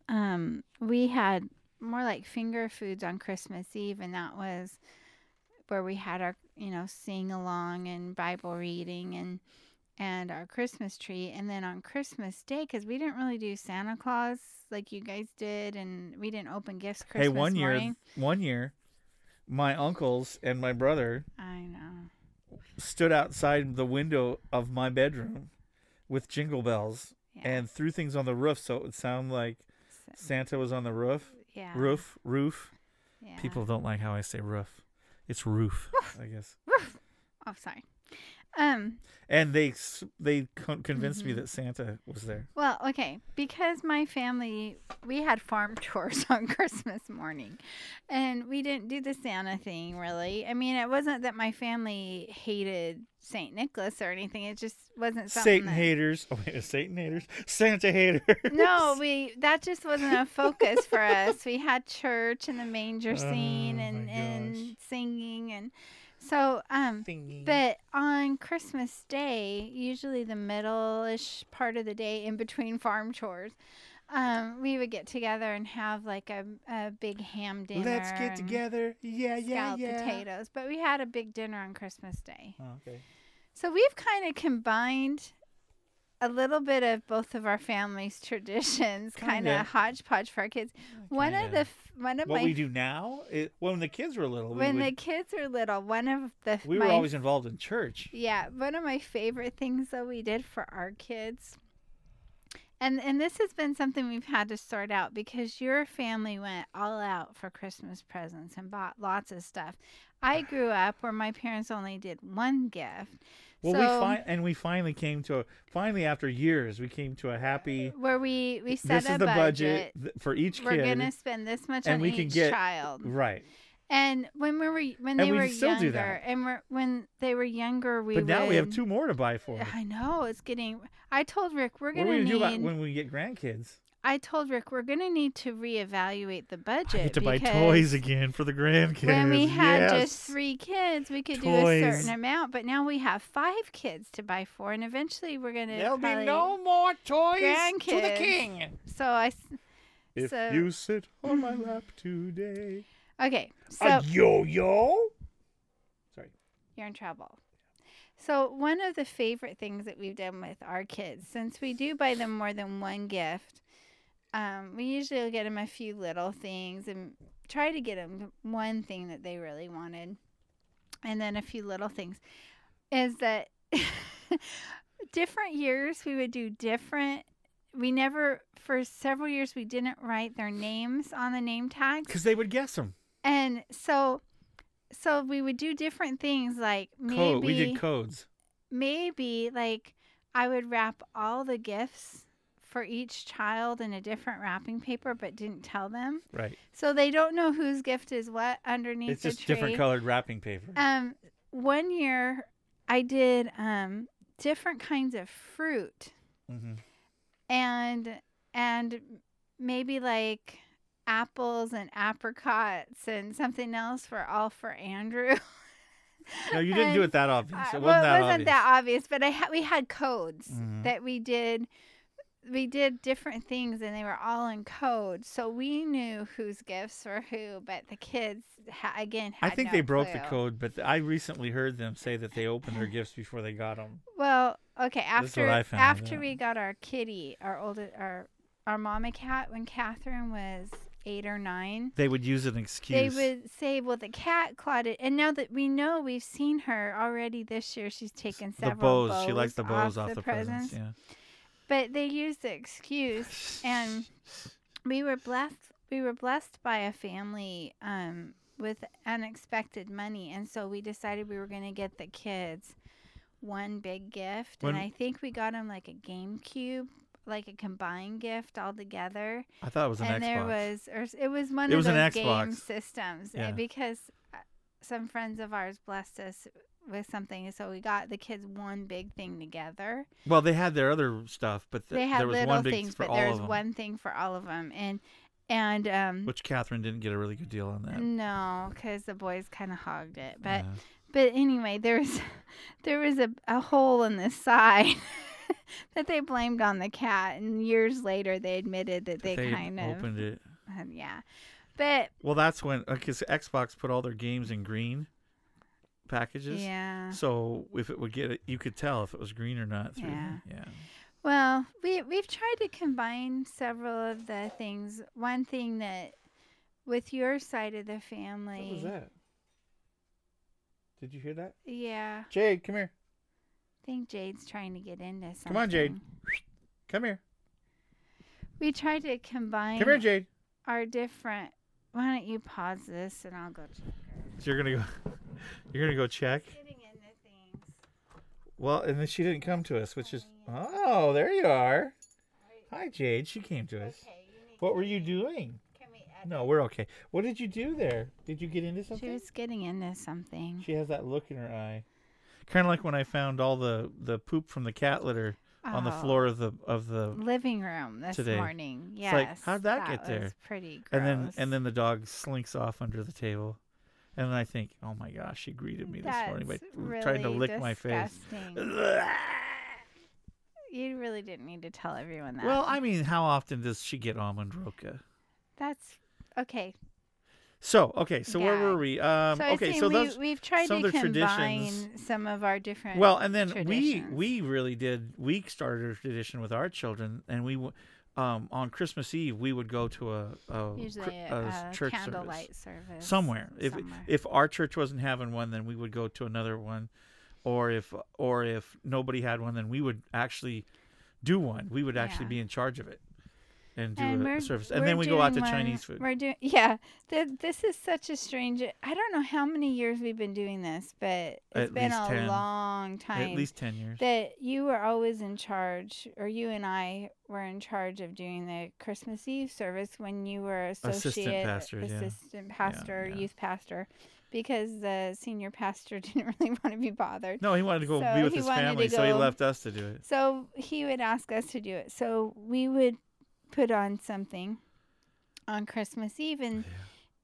um, we had more like finger foods on Christmas Eve, and that was where we had our you know sing along and Bible reading and and our Christmas tree, and then on Christmas Day, because we didn't really do Santa Claus like you guys did, and we didn't open gifts Christmas hey, one year, morning. one year, my uncles and my brother I know. stood outside the window of my bedroom with jingle bells Yeah. and threw things on the roof so it would sound like So- Santa was on the roof. yeah. Roof, roof. Yeah. People don't like how I say roof. It's roof, I guess. Oh, sorry. Um. And they they convinced me Mhm. that Santa was there. Well, okay, because my family we had farm chores on Christmas morning, and we didn't do the Santa thing really. I mean, it wasn't that my family hated Saint Nicholas or anything. It just wasn't something. Satan that- haters. Oh wait, Satan haters. Santa haters. No, we that just wasn't a focus for us. We had church and the manger scene Oh, and and singing and so um Thingy. but on Christmas Day, usually the middle-ish part of the day in between farm chores, um, we would get together and have like a, a big ham dinner. Let's get together. Yeah, yeah, yeah. potatoes. But we had a big dinner on Christmas Day. Oh, okay. So we've kind of combined a little bit of both of our families' traditions, kind Kinda. hodgepodge for our kids. One of Kinda. the one of What my we do now, it, when the kids were little, we, when would, the kids were little, one of the we my were always involved in church. Yeah, one of my favorite things that we did for our kids. And and this has been something we've had to sort out because your family went all out for Christmas presents and bought lots of stuff. I grew up where my parents only did one gift. Well, so we fi- and we finally came to a finally after years we came to a happy. Uh, where we we set This a is the budget, budget. for each We're kid. gonna spend this much and on we can each get- child. Right, And when we were when they we were still do younger, that. and we're, when they were younger, we but now we have two more to buy for. them. I know it's getting. I told Rick we're gonna, What are we gonna need. do about when we get grandkids? I told Rick we're gonna need to reevaluate the budget. I get to buy toys again for the grandkids. When we had yes. just three kids, we could do a certain amount, but now we have five kids to buy for, and eventually we're gonna. There'll be no more toys grandkids. to the king. So I. If So- you sit on my lap today, Okay, so a yo-yo. Sorry. you're in trouble. So one of the favorite things that we've done with our kids, since we do buy them more than one gift, um, we usually will get them a few little things and try to get them one thing that they really wanted, and then a few little things. Is that different years we would do different. We never, for several years, we didn't write their names on the name tags. Because they would guess them. And so so we would do different things like maybe Code. We did codes. maybe like I would wrap all the gifts for each child in a different wrapping paper but didn't tell them. Right. So they don't know whose gift is what underneath It's just different colored wrapping paper. Um one year I did um different kinds of fruit hmm and and maybe like apples and apricots and something else were all for Andrew. No, you didn't do it that obvious. Uh, It wasn't well, that wasn't obvious. that obvious, but I ha- we had codes Mhm. that we did. We did different things, and they were all in code, so we knew whose gifts were who. But the kids, ha- again, I think no they broke the code, but I recently heard them say that they opened their gifts before they got them. Well, okay. After I found after out. we got our kitty, our oldest, our our mama cat, when Catherine was eight or nine, They would use an excuse. they would say, "Well, the cat clawed it." And now that we know, we've seen her already this year. She's taken the several bows. She likes the bows off, the, presents. presents. But they used the excuse, and we were blessed. We were blessed by a family um, with unexpected money, and so we decided we were going to get the kids one big gift. When- and I think we got them like a GameCube, like a combined gift all together. I thought it was an and Xbox. there was, or it was one It of was those game systems, uh, Yeah. because uh, some friends of ours blessed us with something, so we got the kids one big thing together well, they had their other stuff, but th- they had there was little one big things, for but all was of them. one thing for all of them, and and um Which Catherine didn't get a really good deal on that. no, because the boys kind of hogged it. But Yeah. but anyway, there's there was a a hole in the side that they blamed on the cat, and years later they admitted that they, they kind of opened it. uh, yeah. But Well, that's when because Xbox put all their games in green packages. yeah. So if it would get it, you could tell if it was green or not. Through, Yeah. Yeah. Well, we we've tried to combine several of the things. One thing that with your side of the family, What was that? Did you hear that? yeah, Jade, come here. I think Jade's trying to get into something. Come on, Jade. Come here. We tried to combine Come here, Jade. our different. Why don't you pause this and I'll go check. So you're gonna go. You're gonna go check. Getting into things. Well, and then she didn't come to us, which is. Oh, there you are. Hi, Jade. She came to us. Okay, you need What were you doing? Can we add? No, we're okay. What did you do there? Did you get into something? She something? was getting into something. She has that look in her eye. Kind of like when I found all the the poop from the cat litter on the Oh, floor of the of the oh. living room this today. morning. It's Yes. like, how'd that get was there? Pretty gross. and then and then the dog slinks off under the table. And then I think, oh my gosh, she greeted me this morning by That's l- trying to really lick my face. You really didn't need to tell everyone that. Well, I mean, how often does she get almond roca? that's okay. So, okay, so where were we? Um, So okay, so we, those. we've tried some to combine traditions- some of our different. Well, and then we traditions. we really did. We started a tradition with our children, and we um, on Christmas Eve we would go to a, a, usually a, a church candlelight service service somewhere. If if our church wasn't having one, then we would go to another one, or if or if nobody had one, then we would actually do one. We would actually Yeah. be in charge of it and do and a, service, and then we go out to one- Chinese food. We're doing yeah. Th- this is such a strange. I don't know how many years we've been doing this, but it's At been a 10. long time. At least ten years. that you were always in charge, or you and I were in charge of doing the Christmas Eve service when you were associate pastors, yeah. assistant pastor, yeah. youth pastor, because the senior pastor didn't really want to be bothered. no, he wanted to go So be with his family, so he left us to do it. So he would ask us to do it. So we would put on something on Christmas Eve, and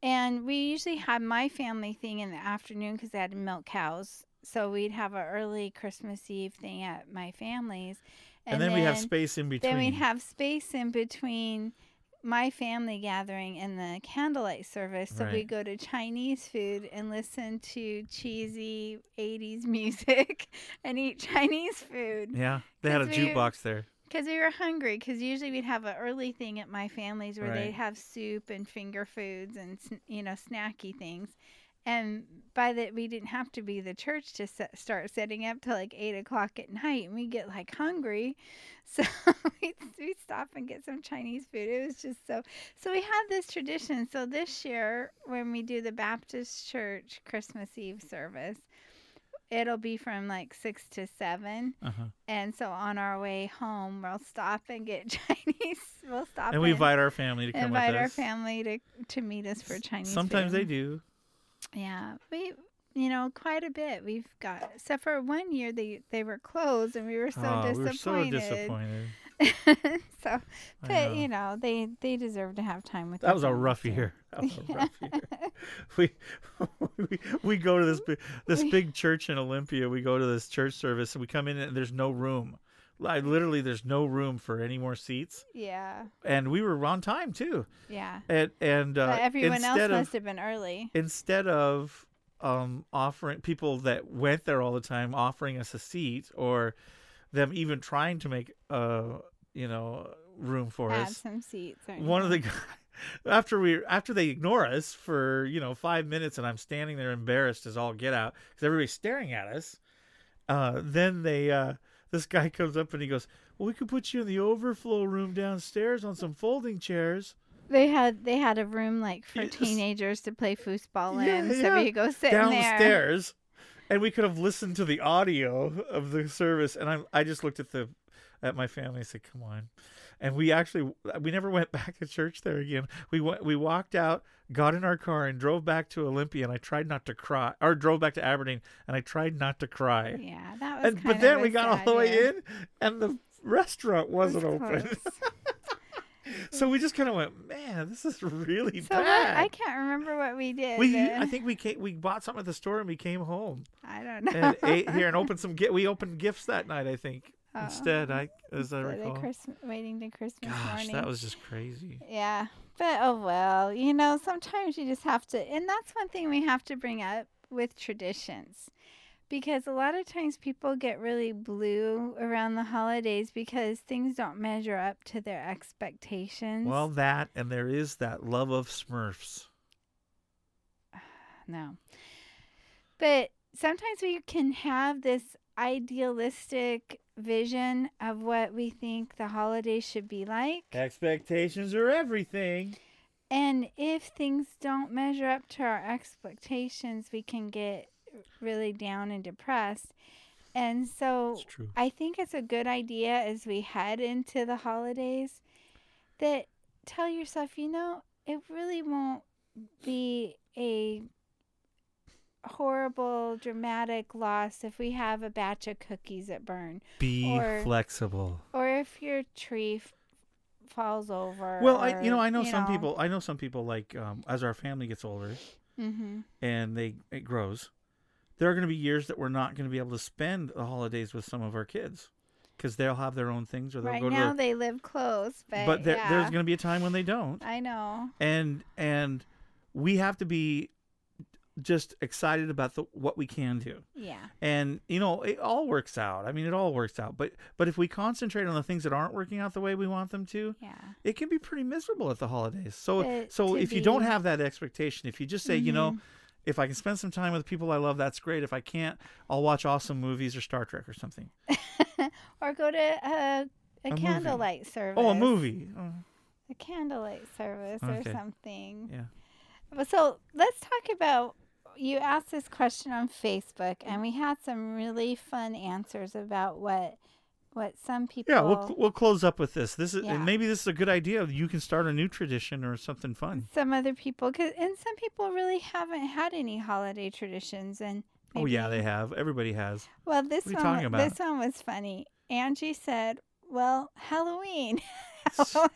and we usually had my family thing in the afternoon because they had to milk cows. So we'd have an early Christmas Eve thing at my family's, And, then, we have space in between. Then we'd have space in between my family gathering and the candlelight service. So Right. we'd go to Chinese food and listen to cheesy 80s music and eat Chinese food. yeah, they had a we- jukebox there. Because we were hungry. Because usually we'd have an early thing at my family's where Right. they'd have soup and finger foods and you know snacky things. And by that we didn't have to be the church to set, start setting up till like eight o'clock at night, and we get like hungry, so we'd, we'd stop and get some Chinese food. It was just so. So we had this tradition. So this year, when we do the Baptist Church Christmas Eve service, it'll be from like six to seven. Uh-huh. And so on our way home, we'll stop and get Chinese. We'll stop And we invite our family to come invite our family to to meet us for Chinese. Sometimes they do. Yeah, we you know quite a bit. We've got except for one year they they were closed and we were so oh, we disappointed. were so disappointed. so, but you know. know they they deserve to have time with. That was a rough too. year. Was a rough year. We, we we go to this big this big church in Olympia. We go to this church service and we come in and there's no room. Like literally, there's no room for any more seats. Yeah, And we were on time too. yeah. And and uh, everyone else of must have been early. instead of um, offering people that went there all the time offering us a seat or them even trying to make uh you know room for Add us some seats. One of the guys after we after they ignore us for you know five minutes and i'm standing there embarrassed as all get out because everybody's staring at us uh then they uh this guy comes up and he goes well we could put you in the overflow room downstairs on some folding chairs They had they had a room like for Yes. teenagers to play foosball Yeah, in, so yeah. we go sit in there. downstairs and we could have listened to the audio of the service and i i just looked at the at my family and said come on and we actually we never went back to church there again we went we walked out got in our car and drove back to olympia and i tried not to cry or drove back to aberdeen and i tried not to cry Yeah, that was. and, but then we got all the way in and the restaurant It was wasn't open so we just kind of went man this is really So what, bad I can't remember what we did. we uh, i think we came, we bought something at the store and we came home I don't know. and ate here and opened some. We opened gifts that night. I think Oh. instead. I as I recall. Christmas, waiting to Christmas Gosh, morning. that was just crazy. Yeah, but oh well. You know, sometimes you just have to, and that's one thing we have to bring up with traditions. Because a lot of times people get really blue around the holidays because things don't measure up to their expectations. Well, that and there is that love of Smurfs. no. But sometimes we can have this idealistic vision of what we think the holidays should be like. Expectations are everything. And if things don't measure up to our expectations, we can get really down and depressed. And so true. I think it's a good idea as we head into the holidays that tell yourself, you know, it really won't be a horrible, dramatic loss if we have a batch of cookies that burn, Be Or- flexible. or if your tree f- falls over. Well, I you know I know some people I know some people like um, as our family gets older Mm-hmm. and they it grows, there are going to be years that we're not going to be able to spend the holidays with some of our kids because they'll have their own things or they'll Right go now to. they live close, but, but there, yeah, there's going to be a time when they don't, I know. and and we have to be just excited about the what we can do. Yeah. and you know it all works out i mean it all works out but but if we concentrate on the things that aren't working out the way we want them to Yeah. it can be pretty miserable at the holidays so But so if you don't have that expectation if you just say you know Mhm. if i can spend some time with people i love that's great if i can't i'll watch awesome movies or star trek or something or go to a, a, movie. candlelight service. oh a movie oh, A candlelight service Okay. or something. yeah But So let's talk about. You asked this question on Facebook, and we had some really fun answers about what what some people. yeah we'll, we'll close up with this this is Yeah. and maybe this is a good idea you can start a new tradition or something fun some other people, cause, and some people really haven't had any holiday traditions, and oh yeah they have everybody has Well, this What are you one, talking about? this one was funny. Angie said, "Well, Halloween." well,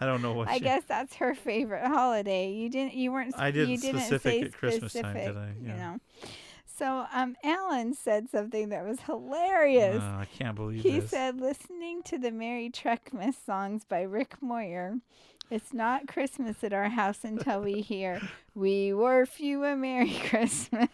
i don't know what I you- guess that's her favorite holiday. You didn't. You weren't. I didn't you didn't specific say at Christmas time, did I? You know. So, um, Alan said something that was hilarious. Uh, I can't believe he this. said, listening to the Merry Truckmas songs by Rick Moyer. It's not Christmas at our house until we hear, We were you a Merry Christmas.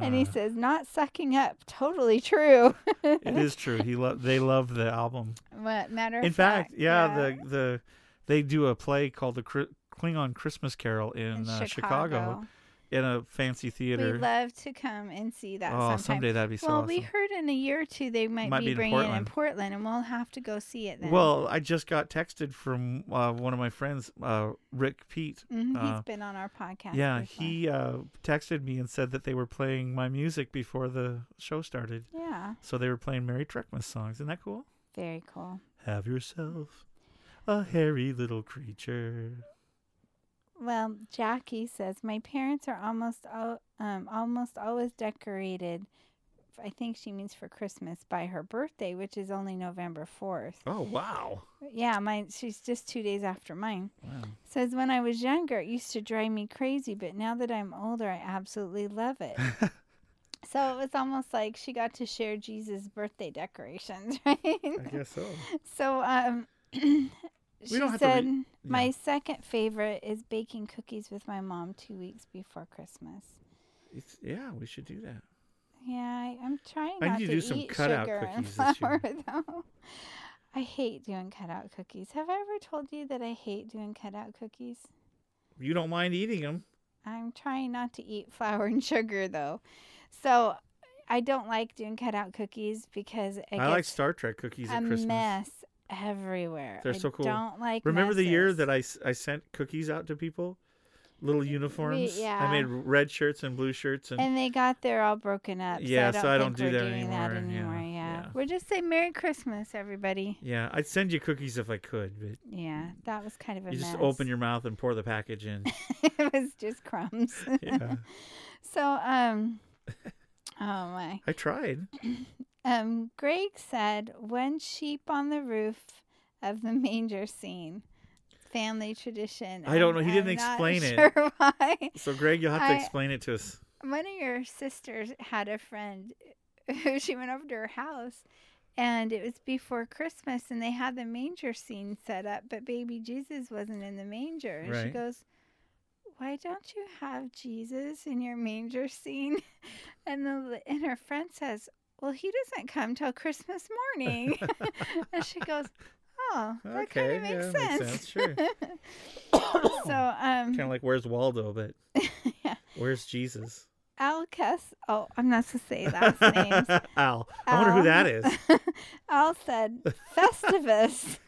and he Ah. says, Not sucking up. Totally true. it is true. He lo- they love the album. What matter of In fact, yeah, yeah. the the they do a play called the Chri- Klingon Christmas Carol in, In uh, Chicago. In a fancy theater. We'd love to come and see that oh, sometime. someday that'd be so well, awesome. we heard in a year or two they might, Might be, be in bringing it in Portland. And we'll have to go see it then. Well, I just got texted from uh, one of my friends, uh, Rick Pete. Mhm, uh, he's been on our podcast. Yeah, before. he uh, texted me and said that they were playing my music before the show started. Yeah, So they were playing Merry Truckmas songs. Isn't that cool? very cool. Have yourself a hairy little creature. Well, Jackie says my parents are almost al- um almost always decorated. I think she means for Christmas by her birthday, which is only November fourth. Oh wow! Yeah, mine. She's just two days after mine. Wow. Says when I was younger, it used to drive me crazy, but now that I'm older, I absolutely love it. so it was almost like she got to share Jesus' birthday decorations, right? I guess so. So um, she don't have to re- said my yeah. second favorite is baking cookies with my mom two weeks before Christmas. It's, yeah, we should do that. Yeah, I, I'm trying I not to to do some eat cutout sugar and flour though. I hate doing cutout cookies. Have I ever told you that I hate doing cutout cookies? You don't mind eating them? I'm trying not to eat flour and sugar though. So I don't like doing cutout cookies because I like Star Trek cookies a at Christmas. mess everywhere. They're I so cool. Don't like. Remember the year messes. that I sent cookies out to people? Little uniforms. I yeah. made red shirts and blue shirts and, And they got there all broken up. Yeah, so so I I don't, don't think do we're that doing that anymore. Yeah. Yeah. yeah. We're just saying Merry Christmas, everybody. yeah, I'd send you cookies if I could, but Yeah, that was kind of a you mess. just open your mouth and pour the package in. it was just crumbs. yeah, so, um, oh my. I tried. Um, Greg said one sheep on the roof of the manger scene. Family tradition. I don't know. He didn't I'm not explain it. why. So Greg, you'll have to explain it to us. one of your sisters had a friend who she went over to her house and it was before Christmas and they had the manger scene set up, but baby Jesus wasn't in the manger. And she goes, Why don't you have Jesus in your manger scene? And the and her friend says, Well, he doesn't come till Christmas morning. and she goes, Oh, that kind of makes yeah, sense. makes sense, sure. so um Kind of like where's Waldo, but yeah. where's Jesus? Al Kes. Oh, I'm not supposed to say last names. Al. I wonder who that is. Al said Festivus,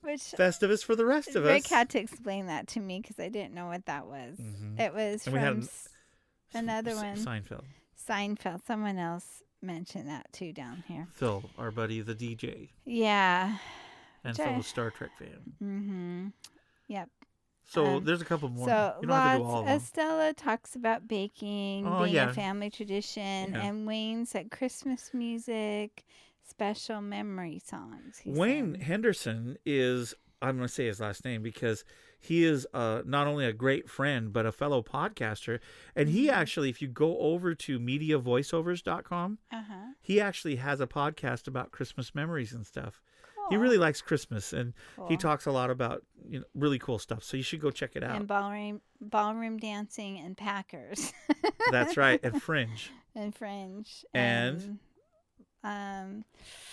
which Festivus for the rest of Rick us. Rick had to explain that to me because I didn't know what that was. Mhm. It was And from an- S- another S- one, Seinfeld. Seinfeld. Someone else mentioned that too down here. Phil, our buddy, the DJ, Yeah. and Jay. fellow Star Trek fan. Mm-hmm. Yep. So Um, there's a couple more. So you don't have to do lots. all of them. Estella talks about baking Oh, being yeah. a family tradition, Yeah. and Wayne said Christmas music, special memory songs. he Wayne said. Henderson is I'm going to say his last name because he is uh, not only a great friend but a fellow podcaster and he Mm-hmm. actually if you go over to mediavoiceovers.com Uh-huh. he actually has a podcast about Christmas memories and stuff. He really likes Christmas and he talks a lot about you know really cool stuff. So you should go check it out. And ballroom ballroom dancing and Packers That's right. And Fringe. and Fringe And? Um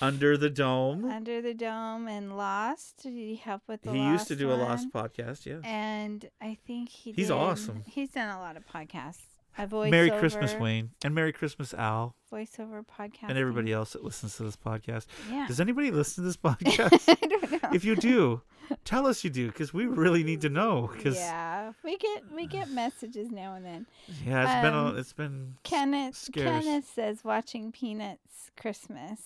Under the Dome. Under the Dome and Lost. Did he help with the he Lost used to do a? Lost podcast, yeah. And I think he He's did- awesome. He's done a lot of podcasts. A voiceover, Merry Christmas, Wayne. And Merry Christmas, Al. Voiceover podcast. And everybody else that listens to this podcast. Yeah. Does anybody listen to this podcast? I don't know. if you do, tell us you do because we really need to know. Because yeah, we get we get messages now and then. yeah, it's been a, Um, it's been Kenneth scarce. Kenneth says watching Peanuts Christmas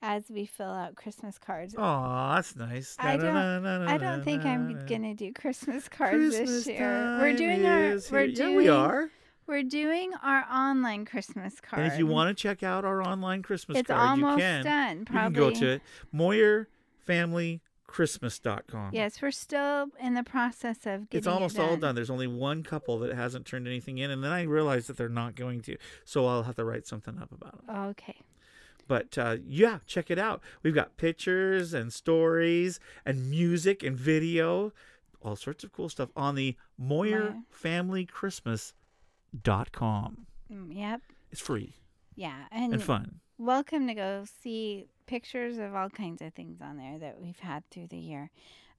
as we fill out Christmas cards. Oh, that's nice. I don't- I don't think I'm gonna do Christmas cards Christmas this year. We're doing our we're doing yeah, we are. We're doing our online Christmas card. And if you want to check out our online Christmas it's card, almost you can. done. You can go to it. MoyerFamilyChristmas.com. Yes, we're still in the process of getting It's almost it all done. There's only one couple that hasn't turned anything in, and then I realized that they're not going to. So I'll have to write something up about it. Okay. But uh, yeah, check it out. We've got pictures and stories and music and video, all sorts of cool stuff on the MoyerFamilyChristmas.com. com. Yep. It's free Yeah, and, and fun. welcome to go see pictures of all kinds of things on there that we've had through the year.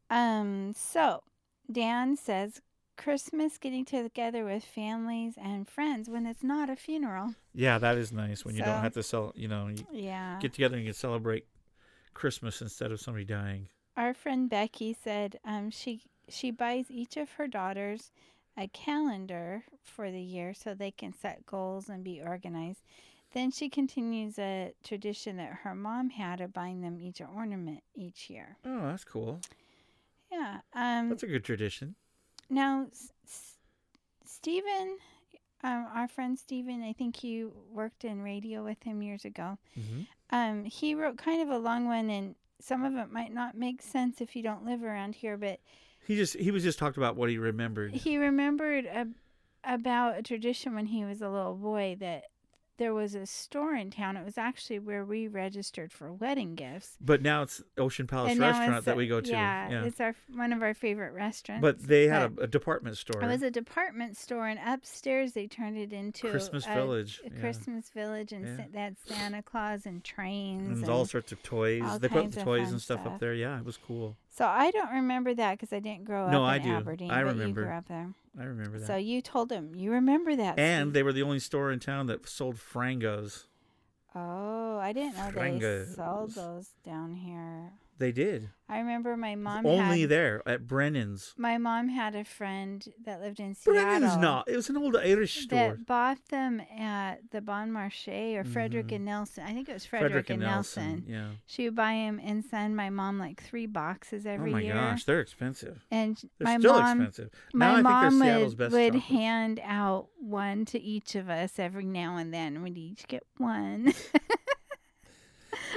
Um, so Dan says Christmas getting together with families and friends when it's not a funeral. Yeah, that is nice when you don't have to sell. You know, you Yeah. get together and you can celebrate Christmas instead of somebody dying. Our friend Becky said um, she she buys each of her daughters a calendar for the year so they can set goals and be organized. Then she continues a tradition that her mom had of buying them each an ornament each year. Oh, that's cool. Yeah. Um, That's a good tradition. now, S- S- Stephen, um, our friend Stephen, I think you worked in radio with him years ago. hmm Um, he wrote kind of a long one, and some of it might not make sense if you don't live around here, but He just he was just talked about what he remembered. he remembered a, about a tradition when he was a little boy that there was a store in town. It was actually where we registered for wedding gifts. But now it's Ocean Palace Restaurant it's that a- we go to. Yeah, it's our one of our favorite restaurants. But they had but a, a department store. It was a department store, and upstairs they turned it into Christmas a, Village, A yeah. Christmas village, and Yeah. had Santa Claus and trains. and And all sorts of toys. They put the toys and stuff, stuff. up there. Yeah, it was cool. So I don't remember that because I didn't grow No, up I in do. Aberdeen. I remember. You grew up there. I remember that. So you told him you remember that. and Steve. they were the only store in town that sold frangos. Oh, I didn't know they Frangos. sold those down here. They did. I remember my mom only had, there at Brennan's. My mom had a friend that lived in Seattle. Brennan's not. It was an old Irish store. That bought them at the Bon Marché or Frederick Mhm. and Nelson. I think it was Frederick, and Nelson. Yeah. She would buy them and send my mom like three boxes every year. oh my year. gosh, they're expensive. And They're my still mom, expensive. my now I mom think they're Seattle's would, best would hand out one to each of us every now and then. We'd each get one.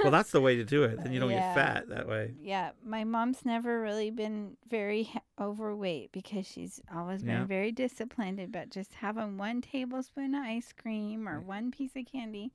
Well, that's the way to do it. Then you don't Yeah. get fat that way. yeah, my mom's never really been very overweight because she's always been Yeah. very disciplined about just having one tablespoon of ice cream or one piece of candy.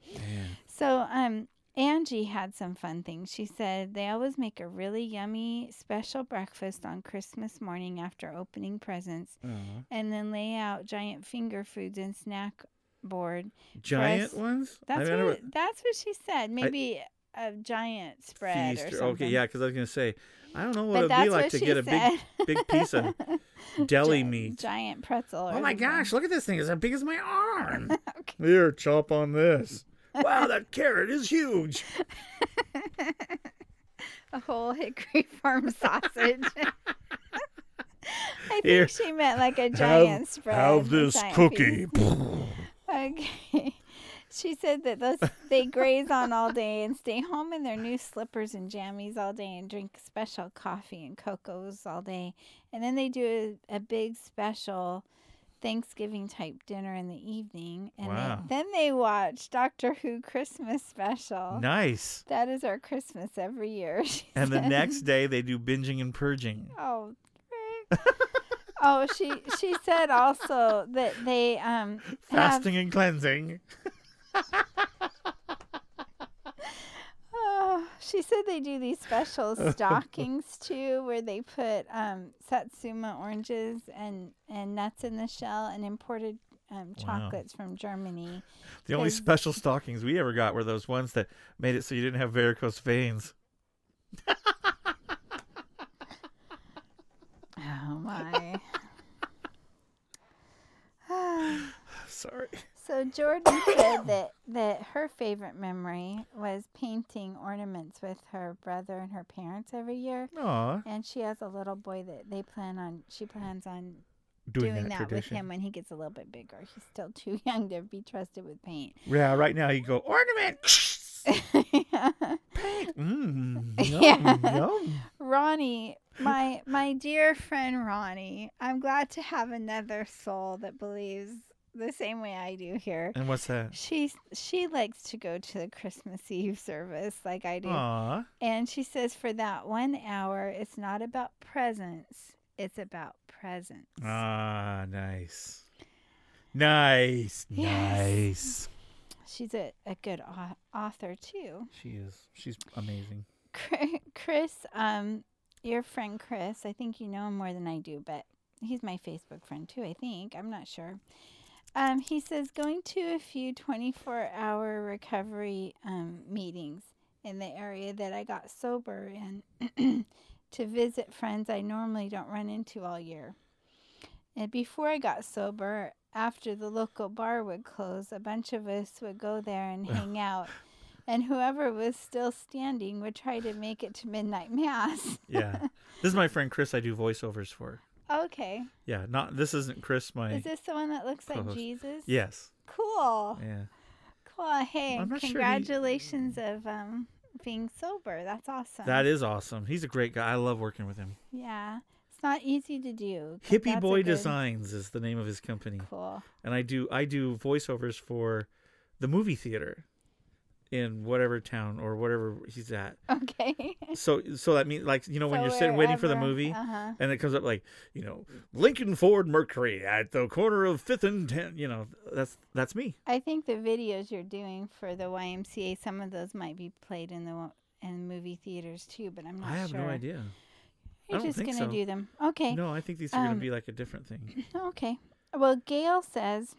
So, um, Angie had some fun things. She said they always make a really yummy special breakfast on Christmas morning after opening presents, Aw. and then lay out giant finger foods and snack board. Giant ones? That's I what that's what she said. Maybe a giant spread feast or something. Okay, yeah, because I was gonna say I don't know what But it'd be like to get a big big piece of deli Gi- meat. Giant pretzel. Oh or my something. gosh, look at this thing. It's as big as my arm. Okay. Here, chop on this. Wow, that carrot is huge. A whole Hickory Farm sausage. I think Here, she meant like a giant spread. a this cookie. Okay. She said that those they graze on all day and stay home in their new slippers and jammies all day and drink special coffee and cocos all day. And then they do a, a big special Thanksgiving type dinner in the evening. And Wow. they, then they watch Doctor Who Christmas special. nice. That is our Christmas every year. And the next day they do binging and purging. Oh, oh, she she said also that they um have Fasting and cleansing. Oh, she said they do these special stockings too, where they put um, satsuma oranges and, and nuts in the shell and imported um, Wow. chocolates from Germany. The only special stockings we ever got were those ones that made it so you didn't have varicose veins. Oh my! Sorry. So Jordan said that that her favorite memory was painting ornaments with her brother and her parents every year. Aw, And she has a little boy that they plan on. She plans on doing, doing, that, that, with him when he gets a little bit bigger. He's still too young to be trusted with paint. Yeah, right now you go ornament. Mmm, yum, Yeah. yum. Ronnie, my my dear friend Ronnie, I'm glad to have another soul that believes the same way I do here. And what's that? She's she likes to go to the Christmas Eve service like I do. Aw, And she says for that one hour it's not about presents, it's about presents. ah, nice, nice, Yes. nice. She's a, a good au- author too. She is. She's amazing. Chris, um, your friend Chris, I think you know him more than I do, but he's my Facebook friend too, I think. I'm not sure. Um, he says going to a few 24 hour recovery um, meetings in the area that I got sober in to visit friends I normally don't run into all year. And before I got sober, after the local bar would close, a bunch of us would go there and hang out. And whoever was still standing would try to make it to midnight mass. Yeah, this is my friend Chris. I do voiceovers for. Okay. Yeah, not this isn't Chris. My Is this the one that looks like co-host. Jesus? yes. Cool. Yeah. Cool. Hey, I'm sure he- congratulations of um being sober. That's awesome. That is awesome. He's a great guy. I love working with him. yeah. It's not easy to do. Hippie Boy good- Designs is the name of his company, Cool. and I do I do voiceovers for the movie theater in whatever town or whatever he's at. Okay. So so that means like you know when you're sitting waiting for the movie. Uh-huh. And it comes up like, you know, Lincoln Ford Mercury at the corner of Fifth and Ten. You know, that's that's me. I think the videos you're doing for the YMCA, some of those might be played in the in movie theaters too, but I'm not I have sure. no idea. You're just gonna so. do them. Okay. No, I think these are going Um, to be like a different thing. Okay. Well, Gail says,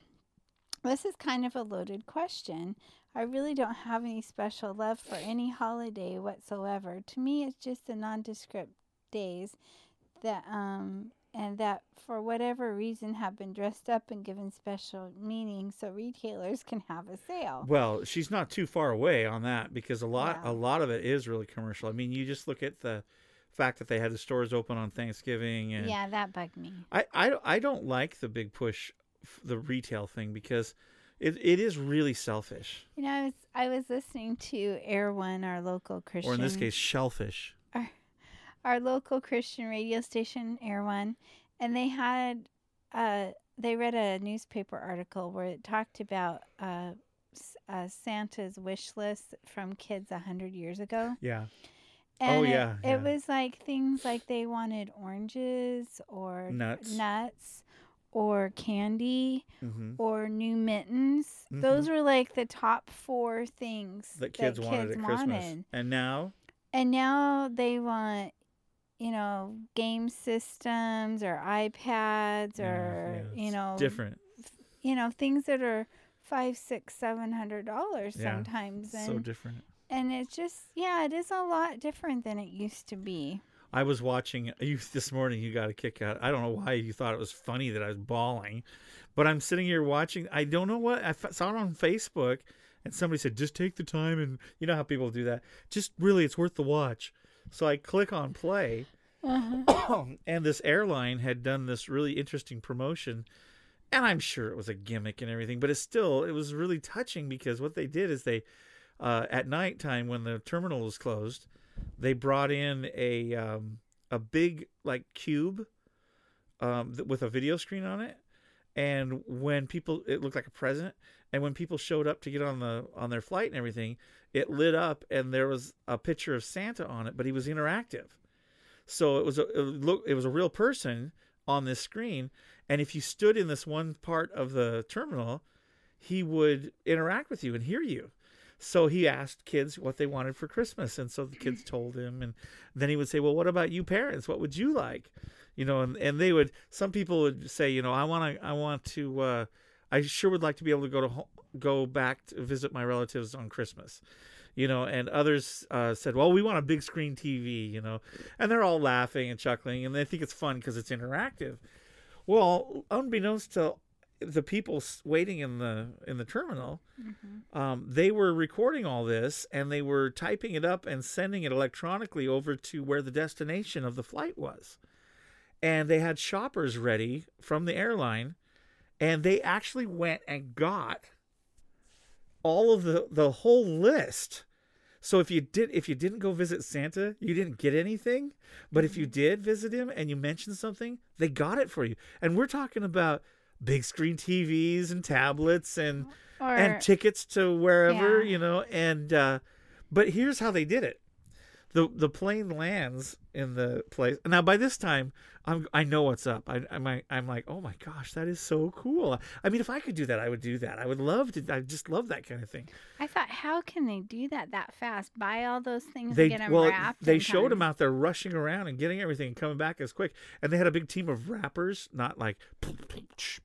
This is kind of a loaded question. I really don't have any special love for any holiday whatsoever. To me, it's just the nondescript days that, um, and that for whatever reason have been dressed up and given special meaning so retailers can have a sale. Well, she's not too far away on that because a lot Yeah. a lot of it is really commercial. I mean, you just look at the fact that they had the stores open on Thanksgiving and Yeah, that bugged me. I, I, I don't like the big push the retail thing because it, it is really selfish. You know, I was I was listening to Air One, our local Christian Or in this case, shellfish. our our local Christian radio station, Air One, and they had uh they read a newspaper article where it talked about uh, uh Santa's wish list from kids a hundred years ago. Yeah. And Oh, it, yeah, it was like things like they wanted oranges or Nuts. nuts or candy hmm or new mittens. Those were like the top four things That kids wanted at Christmas. wanted. And now, And now they want, you know, game systems or iPads yeah, or yeah, you know, different. you know, things that are five, six, seven hundred dollars Yeah, sometimes, and so different. and it's just yeah, it is a lot different than it used to be. I was watching you this morning. You got a kick out. I don't know why you thought it was funny that I was bawling, but I'm sitting here watching. I don't know what I saw it on Facebook, and somebody said just take the time and you know how people do that. Just really, it's worth the watch. So I click on play, and this airline had done this really interesting promotion and I'm sure it was a gimmick and everything, but it's still it was really touching because what they did is they uh, at nighttime when the terminal was closed, they brought in a um, a big like cube um, th- with a video screen on it, and when people it looked like a present, and when people showed up to get on the on their flight and everything, it lit up and there was a picture of Santa on it, but he was interactive. So it was a it look it was a real person on this screen, and if you stood in this one part of the terminal, he would interact with you and hear you. So he asked kids what they wanted for Christmas, and so the kids told him, and then he would say, "Well, what about you parents? What would you like?" You know, and, and they would. Some people would say, you know, I want to, I want to, uh, I sure would like to be able to go to go back to visit my relatives on Christmas, you know. And others uh, said, well, we want a big screen TV, you know, and they're all laughing and chuckling, and they think it's fun because it's interactive. Well, unbeknownst to the people waiting in the in the terminal, um, they were recording all this and they were typing it up and sending it electronically over to where the destination of the flight was. And they had shoppers ready from the airline, and they actually went and got all of the the whole list. So if you did if you didn't go visit Santa, you didn't get anything, but if you did visit him and you mentioned something, they got it for you. And we're talking about big screen TVs and tablets and Or and tickets to wherever, Yeah. you know, and uh but here's how they did it. The the plane lands in the place. Now by this time, I'm I know what's up. I I'm like- I'm like, "Oh my gosh, that is so cool." I mean, if I could do that, I would do that. I would love to I just love that kind of thing. I thought, how can they do that that fast? Buy all those things They and get them well, wrapped. they showed time? them out there rushing around and getting everything and coming back as quick. And they had a big team of rappers, not like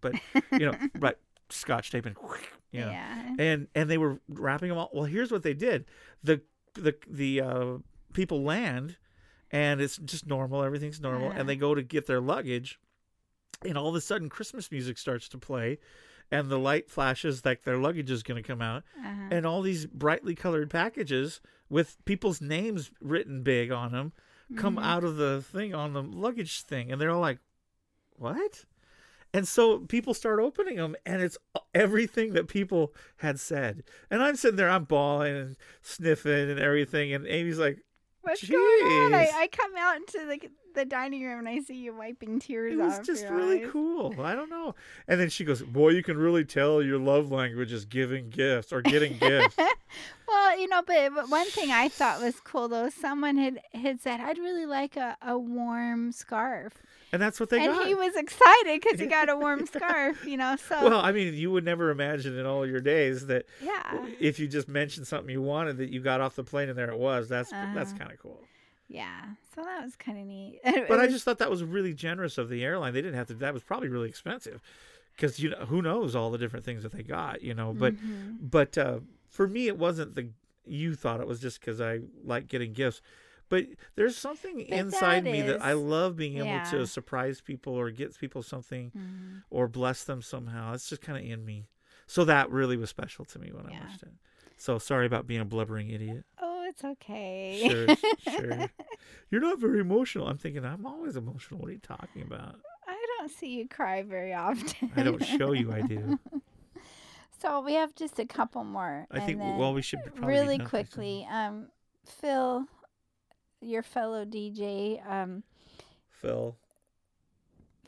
but you know, but scotch tape and you know. Yeah. and and they were wrapping them all. Well, here's what they did: the the the uh, people land, and it's just normal. Everything's normal, Uh-huh. and they go to get their luggage, and all of a sudden, Christmas music starts to play, and the light flashes like their luggage is going to come out, Uh-huh. and all these brightly colored packages with people's names written big on them come Mm-hmm. out of the thing on the luggage thing, and they're all like, "What?" And so people start opening them, and it's everything that people had said. And I'm sitting there, I'm bawling and sniffing and everything. And Amy's like, What's going on? I, I come out into the the dining room and I see you wiping tears it was just really eyes. cool. I don't know. And then she goes, Boy, you can really tell your love language is giving gifts or getting gifts. Well, you know, but, but one thing I thought was cool though, someone had had said, "I'd really like a, a warm scarf," And that's what they and got. he was excited because he got a warm scarf. You know, so well, I mean, you would never imagine in all your days that yeah, if you just mentioned something you wanted that you got off the plane and there it was. That's that's Uh-huh. kind of cool. yeah. So that was kind of neat. But I just thought that was really generous of the airline. They didn't have to. That was probably really expensive, because you know who knows all the different things that they got. You know, but Mm-hmm. but uh, for me, it wasn't the. You thought it was just because I like getting gifts, but there's something But inside that me that I love being able yeah. to surprise people or get people something Mhm. or bless them somehow. It's just kind of in me. So that really was special to me when I Yeah. watched it. So sorry about being a blubbering idiot. Oh, it's okay. Sure, sure. You're not very emotional. I'm thinking I'm always emotional. What are you talking about? I don't see you cry very often. I don't show you I do. So we have just a couple more. I think well we should probably really done pretty soon. quickly, um, Phil, your fellow DJ, um, Phil.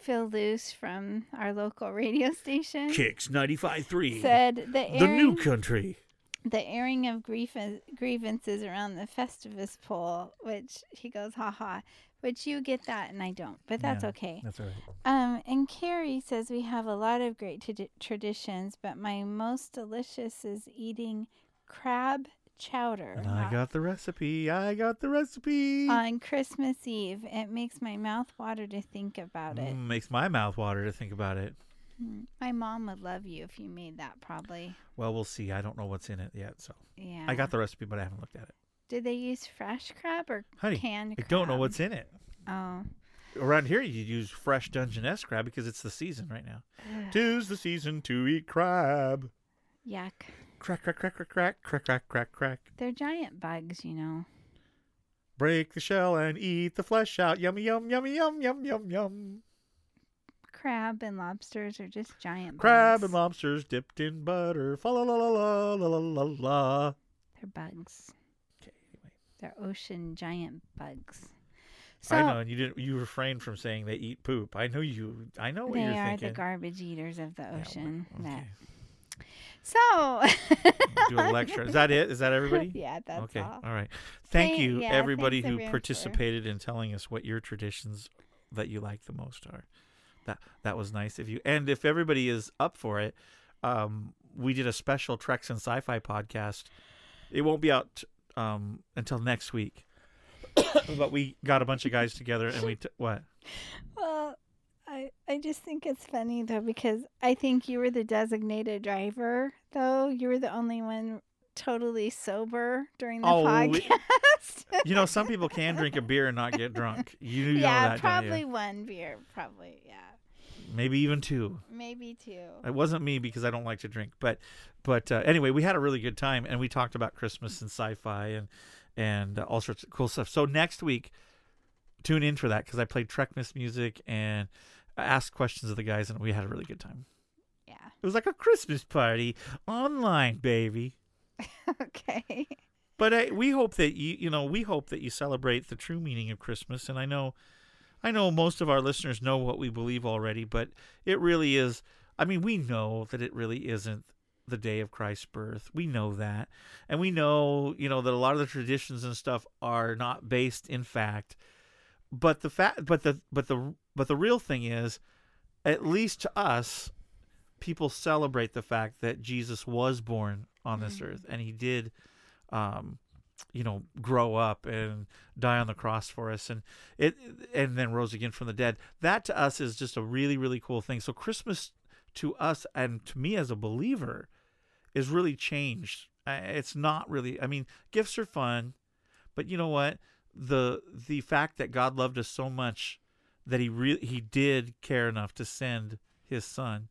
Phil Luce from our local radio station Kicks 95.3. said the the new country. the airing of grief grievances around the Festivus pole, which he goes, ha ha. which you get that and I don't, but that's Yeah. okay. That's all right. Um, and Carrie says we have a lot of great tradi- traditions, but my most delicious is eating crab chowder. And I got the recipe. I got the recipe. on Christmas Eve. It makes my mouth water to think about it. Mm, makes my mouth water to think about it. Mm. My mom would love you if you made that, probably. Well, we'll see. I don't know what's in it yet, so Yeah. I got the recipe, but I haven't looked at it. Did they use fresh crab or Honey, canned I crab? don't know what's in it. Oh. Around here, you use fresh Dungeness crab because it's the season right now. Tis the season to eat crab. Yuck. Crack, crack, crack, crack, crack, crack, crack, crack, crack. They're giant bugs, you know. Break the shell and eat the flesh out. Yummy, yum, yummy, yum, yum, yum, yum. Crab and lobsters are just giant Crab bugs. and lobsters dipped in butter. Fa la la la la la la la la. They're bugs. Okay, anyway. They're ocean giant bugs. So I know, and you didn't. You refrained from saying they eat poop. I know you. I know what they you're are thinking. the garbage eaters of the Yeah, well, ocean. okay. That. So. Do a lecture. Is that it? Is that everybody? yeah, that's okay. all. right. Thank Thank- you, yeah, everybody who everyone for- participated in telling us what your traditions that you like the most are. That that was nice of you. And if everybody is up for it, um, we did a special Treks and Sci-Fi podcast. It won't be out um, until next week, but we got a bunch of guys together and we t- what? Well, I just think it's funny though because I think you were the designated driver though. You were the only one totally sober during the Oh, podcast. You know, some people can drink a beer and not get drunk. You know yeah, that, probably one beer, probably. Yeah. Maybe even two. Maybe two. It wasn't me because I don't like to drink, but but uh, anyway, we had a really good time and we talked about Christmas and sci-fi and and uh, all sorts of cool stuff. So next week, tune in for that because I played Trekmas music and asked questions of the guys and we had a really good time. Yeah. It was like a Christmas party online, baby. okay. But uh, we hope that you you know we hope that you celebrate the true meaning of Christmas. And I know, I know most of our listeners know what we believe already, but it really is. I mean, we know that it really isn't the day of Christ's birth. We know that, and we know you know that a lot of the traditions and stuff are not based in fact. But the fact, but the but the but the real thing is, at least to us, people celebrate the fact that Jesus was born on this earth and he did um you know grow up and die on the cross for us and it and then rose again from the dead. That to us is just a really really cool thing. So christmas to us and to me as a believer is really changed. It's not really i mean gifts are fun but you know what the the fact that god loved us so much that he really he did care enough to send his son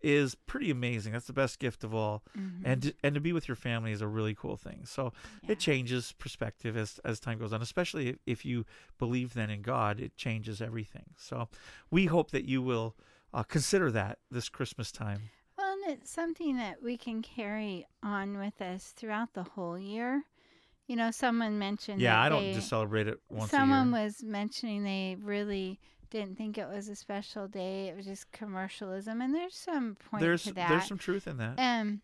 is pretty amazing that's the best gift of all and to, and to be with your family is a really cool thing. So Yeah. it changes perspective as as time goes on, especially if, if you believe then in God. It changes everything. So we hope that you will uh, consider that this Christmas time. Well, and it's something that we can carry on with us throughout the whole year. You know, someone mentioned. Yeah, I don't they- just celebrate it once Someone a year. was mentioning they really didn't think it was a special day. It was just commercialism, and there's some point there's to that. there's some truth in that. um,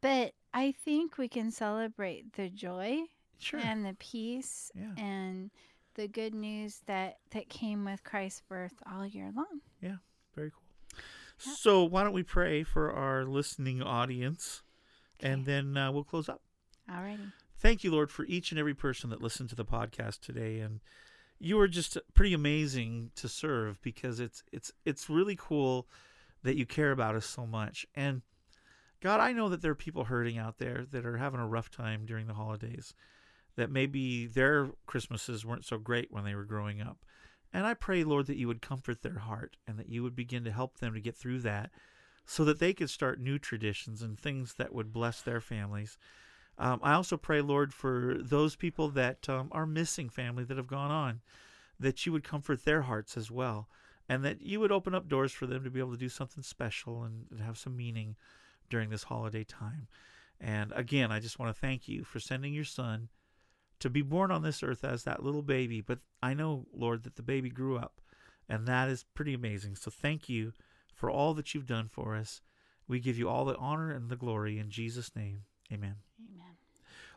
but I think we can celebrate the joy sure. and the peace Yeah. and the good news that that came with Christ's birth all year long. Yeah, very cool. So why don't we pray for our listening audience, and then uh, we'll close up. Alrighty. Thank you, Lord, for each and every person that listened to the podcast today, and you are just pretty amazing to serve because it's it's it's really cool that you care about us so much. And God, I know that there are people hurting out there that are having a rough time during the holidays, that maybe their Christmases weren't so great when they were growing up. And I pray, Lord, that you would comfort their heart and that you would begin to help them to get through that so that they could start new traditions and things that would bless their families. Um, I also pray, Lord, for those people that um, are missing family that have gone on, that you would comfort their hearts as well, and that you would open up doors for them to be able to do something special and have some meaning during this holiday time. And again, I just want to thank you for sending your son to be born on this earth as that little baby. But I know, Lord, that the baby grew up, and that is pretty amazing. So thank you for all that you've done for us. We give you all the honor and the glory in Jesus' name. Amen. Amen.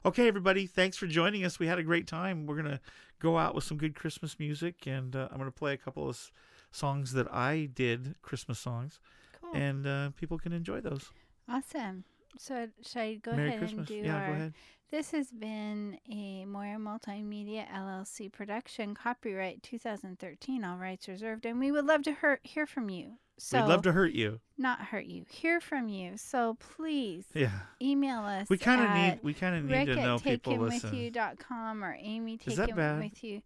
Okay, everybody, thanks for joining us. We had a great time. We're going to go out with some good Christmas music, and uh, I'm going to play a couple of s- songs that I did, Christmas songs, Cool. and uh, people can enjoy those. awesome. So should I go Merry ahead Christmas. and do yeah, our go ahead. This has been a Moyer Multimedia LLC production, copyright 2013, all rights reserved, and we would love to hear, hear from you. So We'd love to hurt you. not hurt you, hear from you. So please Yeah. email us. We kind of need we kind of need Rick to know people listen. takehimwithyou.com or Amy Is that take bad? with you.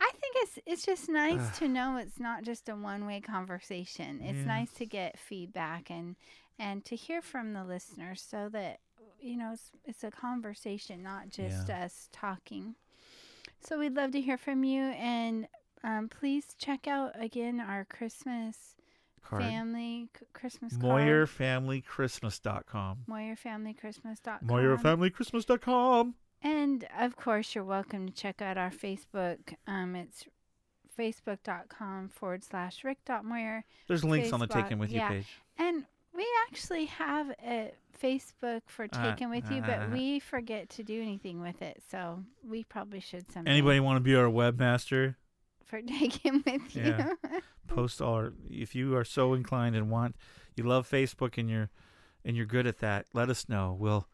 I think it's it's just nice to know it's not just a one way conversation. It's Yeah. nice to get feedback and and to hear from the listeners so that you know it's it's a conversation, not just us talking. So we'd love to hear from you and um, please check out again our Christmas Card. family christmas moyer c- Christmas Moyer card. MoyerFamilyChristmas.com. MoyerFamilyChristmas.com. MoyerFamilyChristmas.com. And of course, you're welcome to check out our Facebook. Um, it's facebook.com forward slash rick.moyer. There's links on the Take Facebook, Him With yeah. You page. And we actually have a Facebook for Uh, Take Him With You, uh, but we forget to do anything with it. So we probably should someday. Anybody want to be our webmaster? For Take Him With Yeah. You. Post all our, if you are so inclined and want you love Facebook and you're and you're good at that, let us know. We'll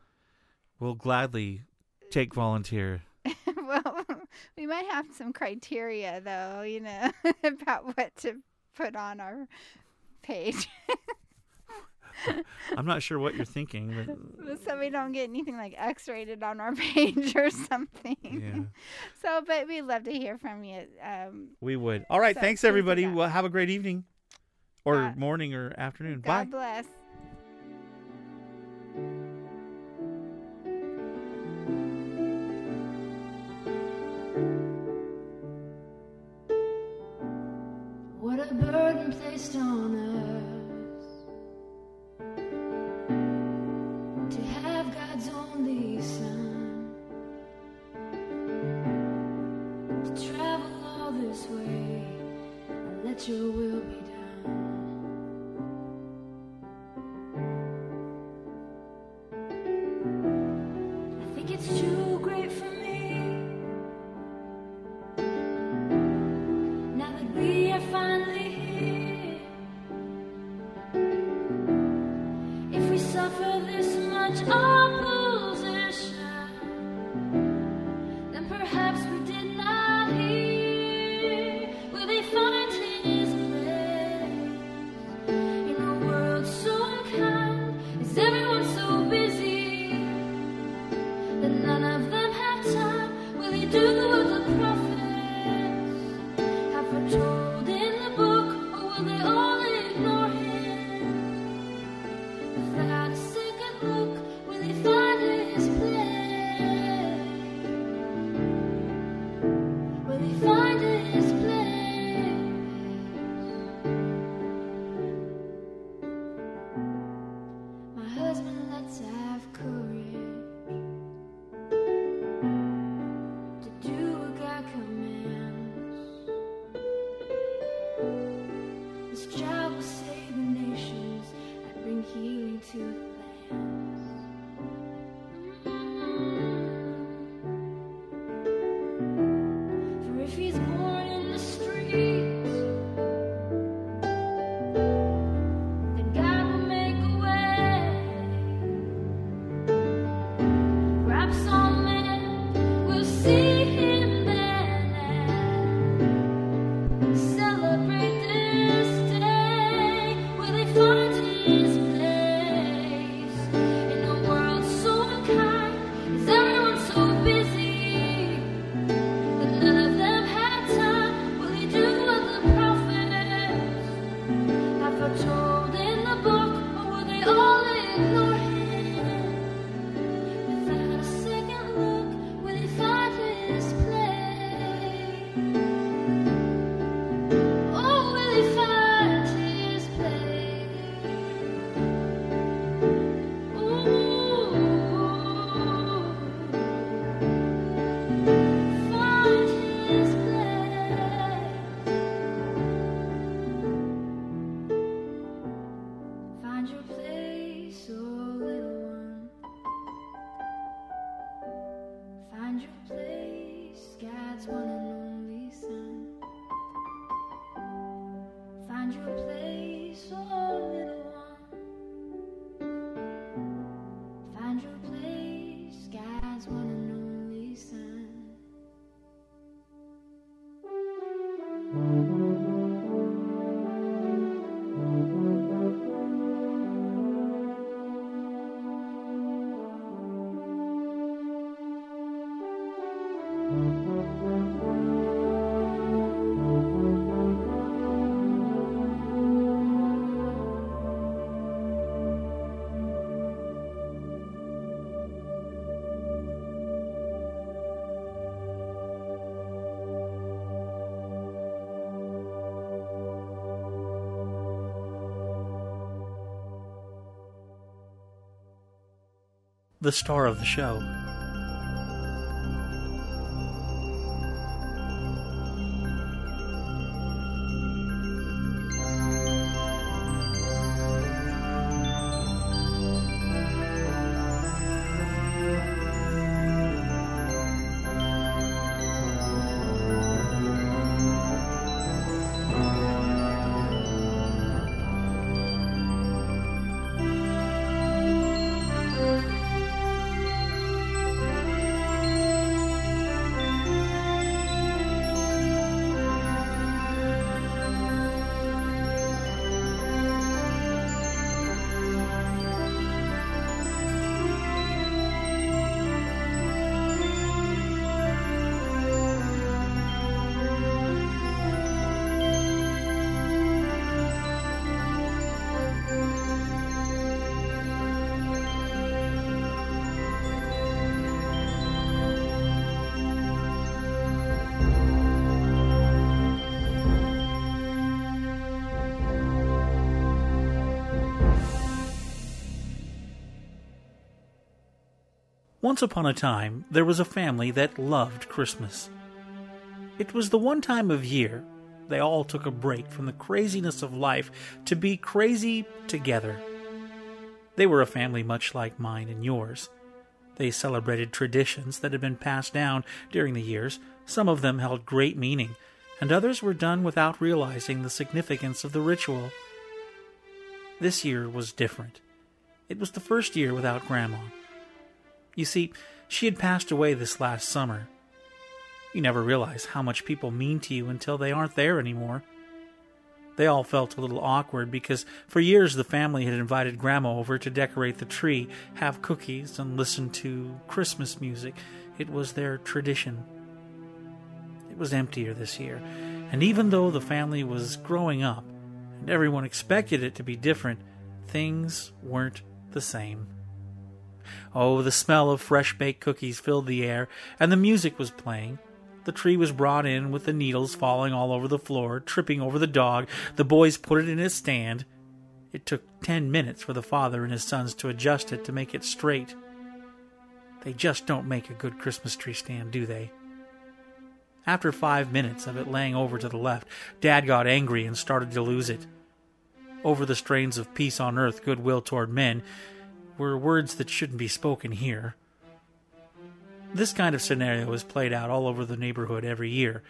we'll gladly take volunteer. well, we might have some criteria, though, you know, about what to put on our page. I'm not sure what you're thinking, but so we don't get anything like X-rated on our page or something. yeah, So, but we'd love to hear from you. Um, we would. All right, So thanks everybody. that. Well, have a great evening or Uh, morning or afternoon. God Bye. bless. What a burden placed on us Your will be the star of the show. Once upon a time, there was a family that loved Christmas. It was the one time of year they all took a break from the craziness of life to be crazy together. They were a family much like mine and yours. They celebrated traditions that had been passed down during the years. Some of them held great meaning, and others were done without realizing the significance of the ritual. This year was different. It was the first year without Grandma. You see, she had passed away this last summer. You never realize how much people mean to you until they aren't there anymore. They all felt a little awkward because for years the family had invited Grandma over to decorate the tree, have cookies, and listen to Christmas music. It was their tradition. It was emptier this year, and even though the family was growing up and everyone expected it to be different, things weren't the same. Oh, the smell of fresh baked cookies filled the air, and the music was playing. The tree was brought in with the needles falling all over the floor, tripping over the dog. The boys put it in its stand. It took ten minutes for the father and his sons to adjust it to make it straight. They just don't make a good Christmas tree stand, do they? After five minutes of it laying over to the left, Dad got angry and started to lose it. Over the strains of peace on earth, goodwill toward men, were words that shouldn't be spoken here. This kind of scenario is played out all over the neighborhood every year.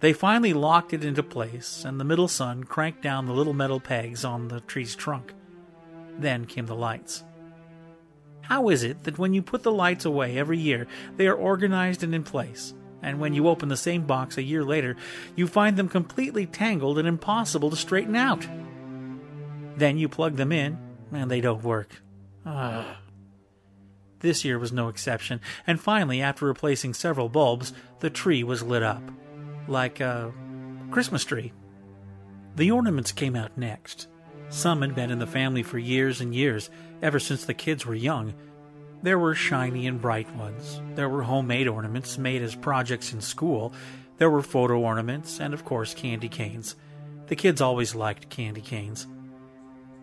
They finally locked it into place, and the middle son cranked down the little metal pegs on the tree's trunk. Then came the lights. How is it that when you put the lights away every year, they are organized and in place, and when you open the same box a year later, you find them completely tangled and impossible to straighten out? Then you plug them in, and they don't work. Ah. This year was no exception, and finally, after replacing several bulbs, the tree was lit up. Like a Christmas tree. The ornaments came out next. Some had been in the family for years and years, ever since the kids were young. There were shiny and bright ones. There were homemade ornaments made as projects in school. There were photo ornaments, and of course, candy canes. The kids always liked candy canes.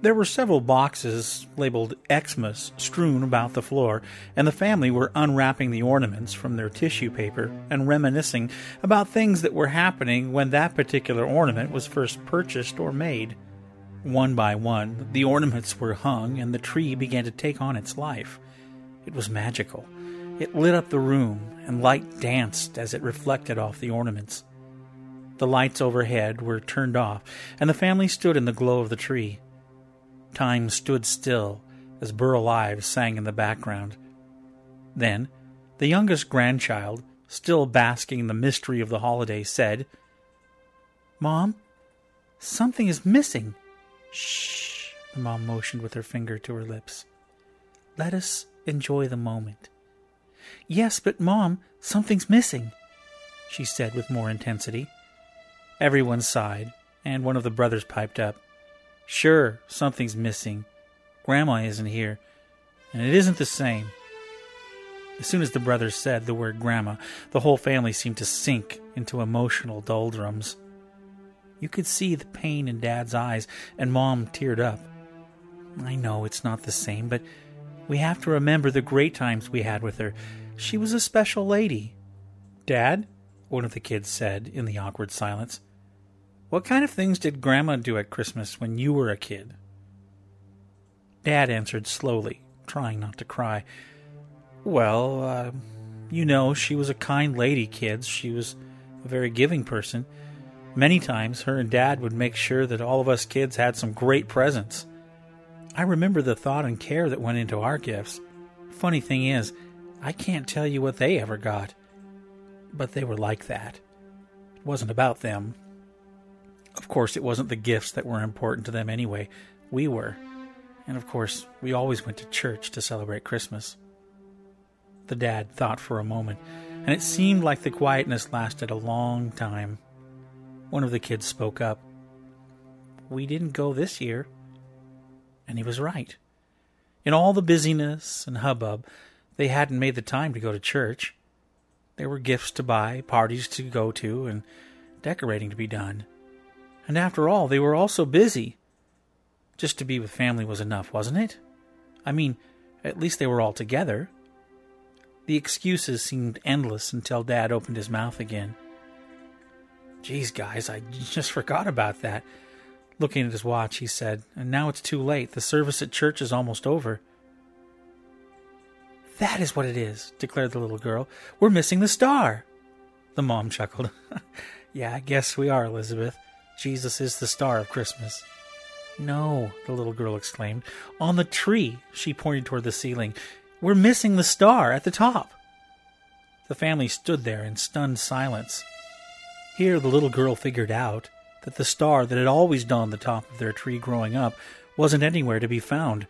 There were several boxes labeled Xmas strewn about the floor, and the family were unwrapping the ornaments from their tissue paper and reminiscing about things that were happening when that particular ornament was first purchased or made. One by one, the ornaments were hung, and the tree began to take on its life. It was magical. It lit up the room, and light danced as it reflected off the ornaments. The lights overhead were turned off, and the family stood in the glow of the tree. Time stood still as Burl Ives sang in the background. Then, the youngest grandchild, still basking in the mystery of the holiday, said, Mom, something is missing. Shh, the mom motioned with her finger to her lips. Let us enjoy the moment. Yes, but Mom, something's missing, she said with more intensity. Everyone sighed, and one of the brothers piped up. Sure, something's missing. Grandma isn't here, and it isn't the same. As soon as the brothers said the word grandma, the whole family seemed to sink into emotional doldrums. You could see the pain in Dad's eyes, and Mom teared up. I know it's not the same, but We have to remember the great times we had with her. She was a special lady. Dad, one of the kids said in the awkward silence, what kind of things did Grandma do at Christmas when you were a kid? Dad answered slowly, trying not to cry. Well, uh, you know, she was a kind lady, kids. She was a very giving person. Many times, her and Dad would make sure that all of us kids had some great presents. I remember the thought and care that went into our gifts. Funny thing is, I can't tell you what they ever got. But they were like that. It wasn't about them. Of course, it wasn't the gifts that were important to them anyway. We were. And of course, we always went to church to celebrate Christmas. The dad thought for a moment, and it seemed like the quietness lasted a long time. One of the kids spoke up. We didn't go this year. And he was right. In all the busyness and hubbub, they hadn't made the time to go to church. There were gifts to buy, parties to go to, and decorating to be done. And after all, they were all so busy. Just to be with family was enough, wasn't it? I mean, at least they were all together. The excuses seemed endless until Dad opened his mouth again. Geez, guys, I just forgot about that. Looking at his watch, he said, And now it's too late. The service at church is almost over. That is what it is, declared the little girl. We're missing the star. The mom chuckled. yeah, I guess we are, Elizabeth. Jesus is the star of Christmas. No, the little girl exclaimed. On the tree, she pointed toward the ceiling. We're missing the star at the top. The family stood there in stunned silence. Here the little girl figured out that the star that had always dawned the top of their tree growing up wasn't anywhere to be found,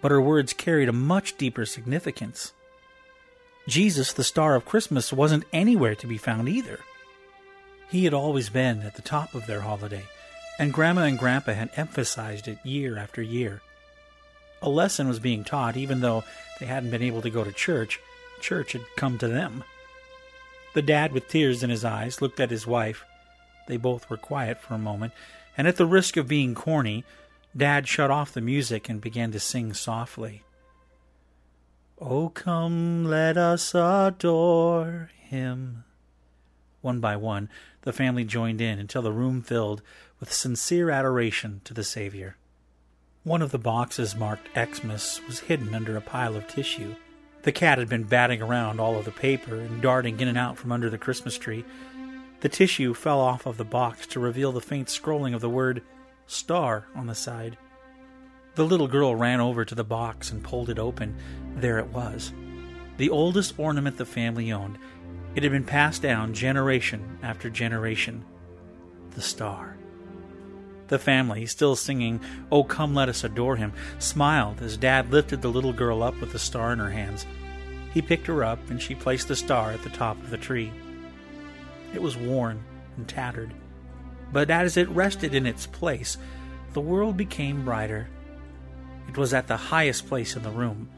but her words carried a much deeper significance. Jesus, the star of Christmas, wasn't anywhere to be found either. He had always been at the top of their holiday, and Grandma and Grandpa had emphasized it year after year. A lesson was being taught, even though they hadn't been able to go to church, church had come to them. The dad, with tears in his eyes, looked at his wife. They both were quiet for a moment, and at the risk of being corny, Dad shut off the music and began to sing softly. Oh, come, let us adore him. One by one, the family joined in until the room filled with sincere adoration to the Savior. One of the boxes marked Xmas was hidden under a pile of tissue. The cat had been batting around all of the paper and darting in and out from under the Christmas tree. The tissue fell off of the box to reveal the faint scrolling of the word star on the side. The little girl ran over to the box and pulled it open. There it was. The oldest ornament the family owned. It had been passed down generation after generation. The star. The family, still singing, Oh, come let us adore him, smiled as Dad lifted the little girl up with the star in her hands. He picked her up, and she placed the star at the top of the tree. It was worn and tattered, but as it rested in its place, the world became brighter. It was at the highest place in the room.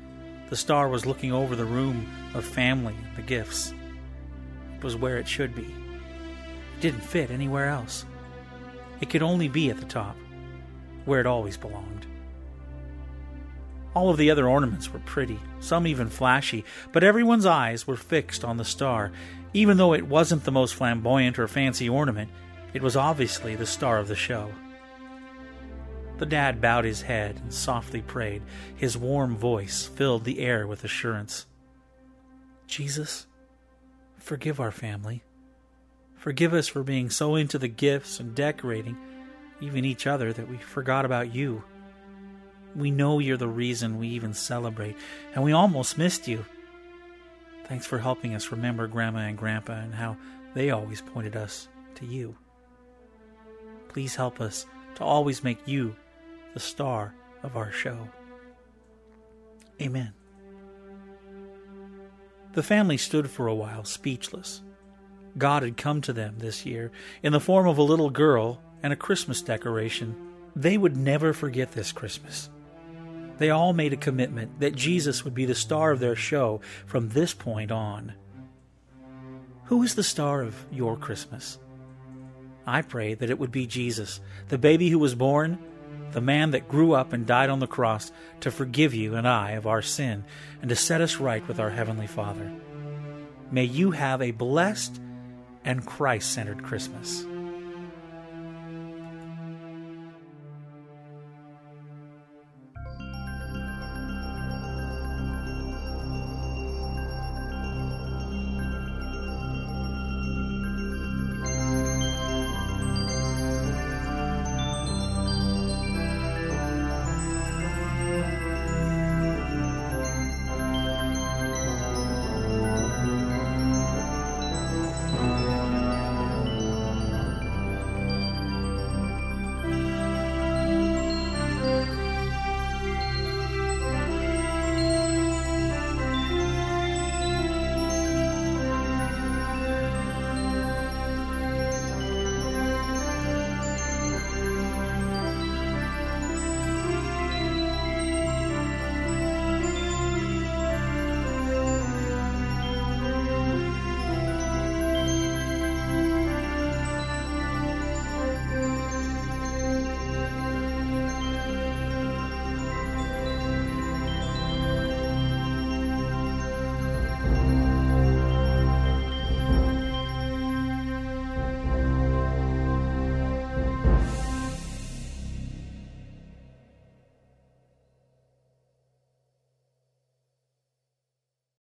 The star was looking over the room of family and the gifts. Was where it should be. It didn't fit anywhere else. It could only be at the top, where it always belonged. All of the other ornaments were pretty, some even flashy, but everyone's eyes were fixed on the star. Even though it wasn't the most flamboyant or fancy ornament, it was obviously the star of the show. The dad bowed his head and softly prayed. His warm voice filled the air with assurance. Jesus, forgive our family. Forgive us for being so into the gifts and decorating, even each other, that we forgot about you. We know you're the reason we even celebrate, and we almost missed you. Thanks for helping us remember Grandma and Grandpa and how they always pointed us to you. Please help us to always make you the star of our show. Amen. The family stood for a while speechless. God had come to them this year in the form of a little girl and a Christmas decoration. They would never forget this Christmas. They all made a commitment that Jesus would be the star of their show from this point on. Who is the star of your Christmas? I pray that it would be Jesus, the baby who was born, the man that grew up and died on the cross to forgive you and I of our sin and to set us right with our Heavenly Father. May you have a blessed and Christ centered Christmas.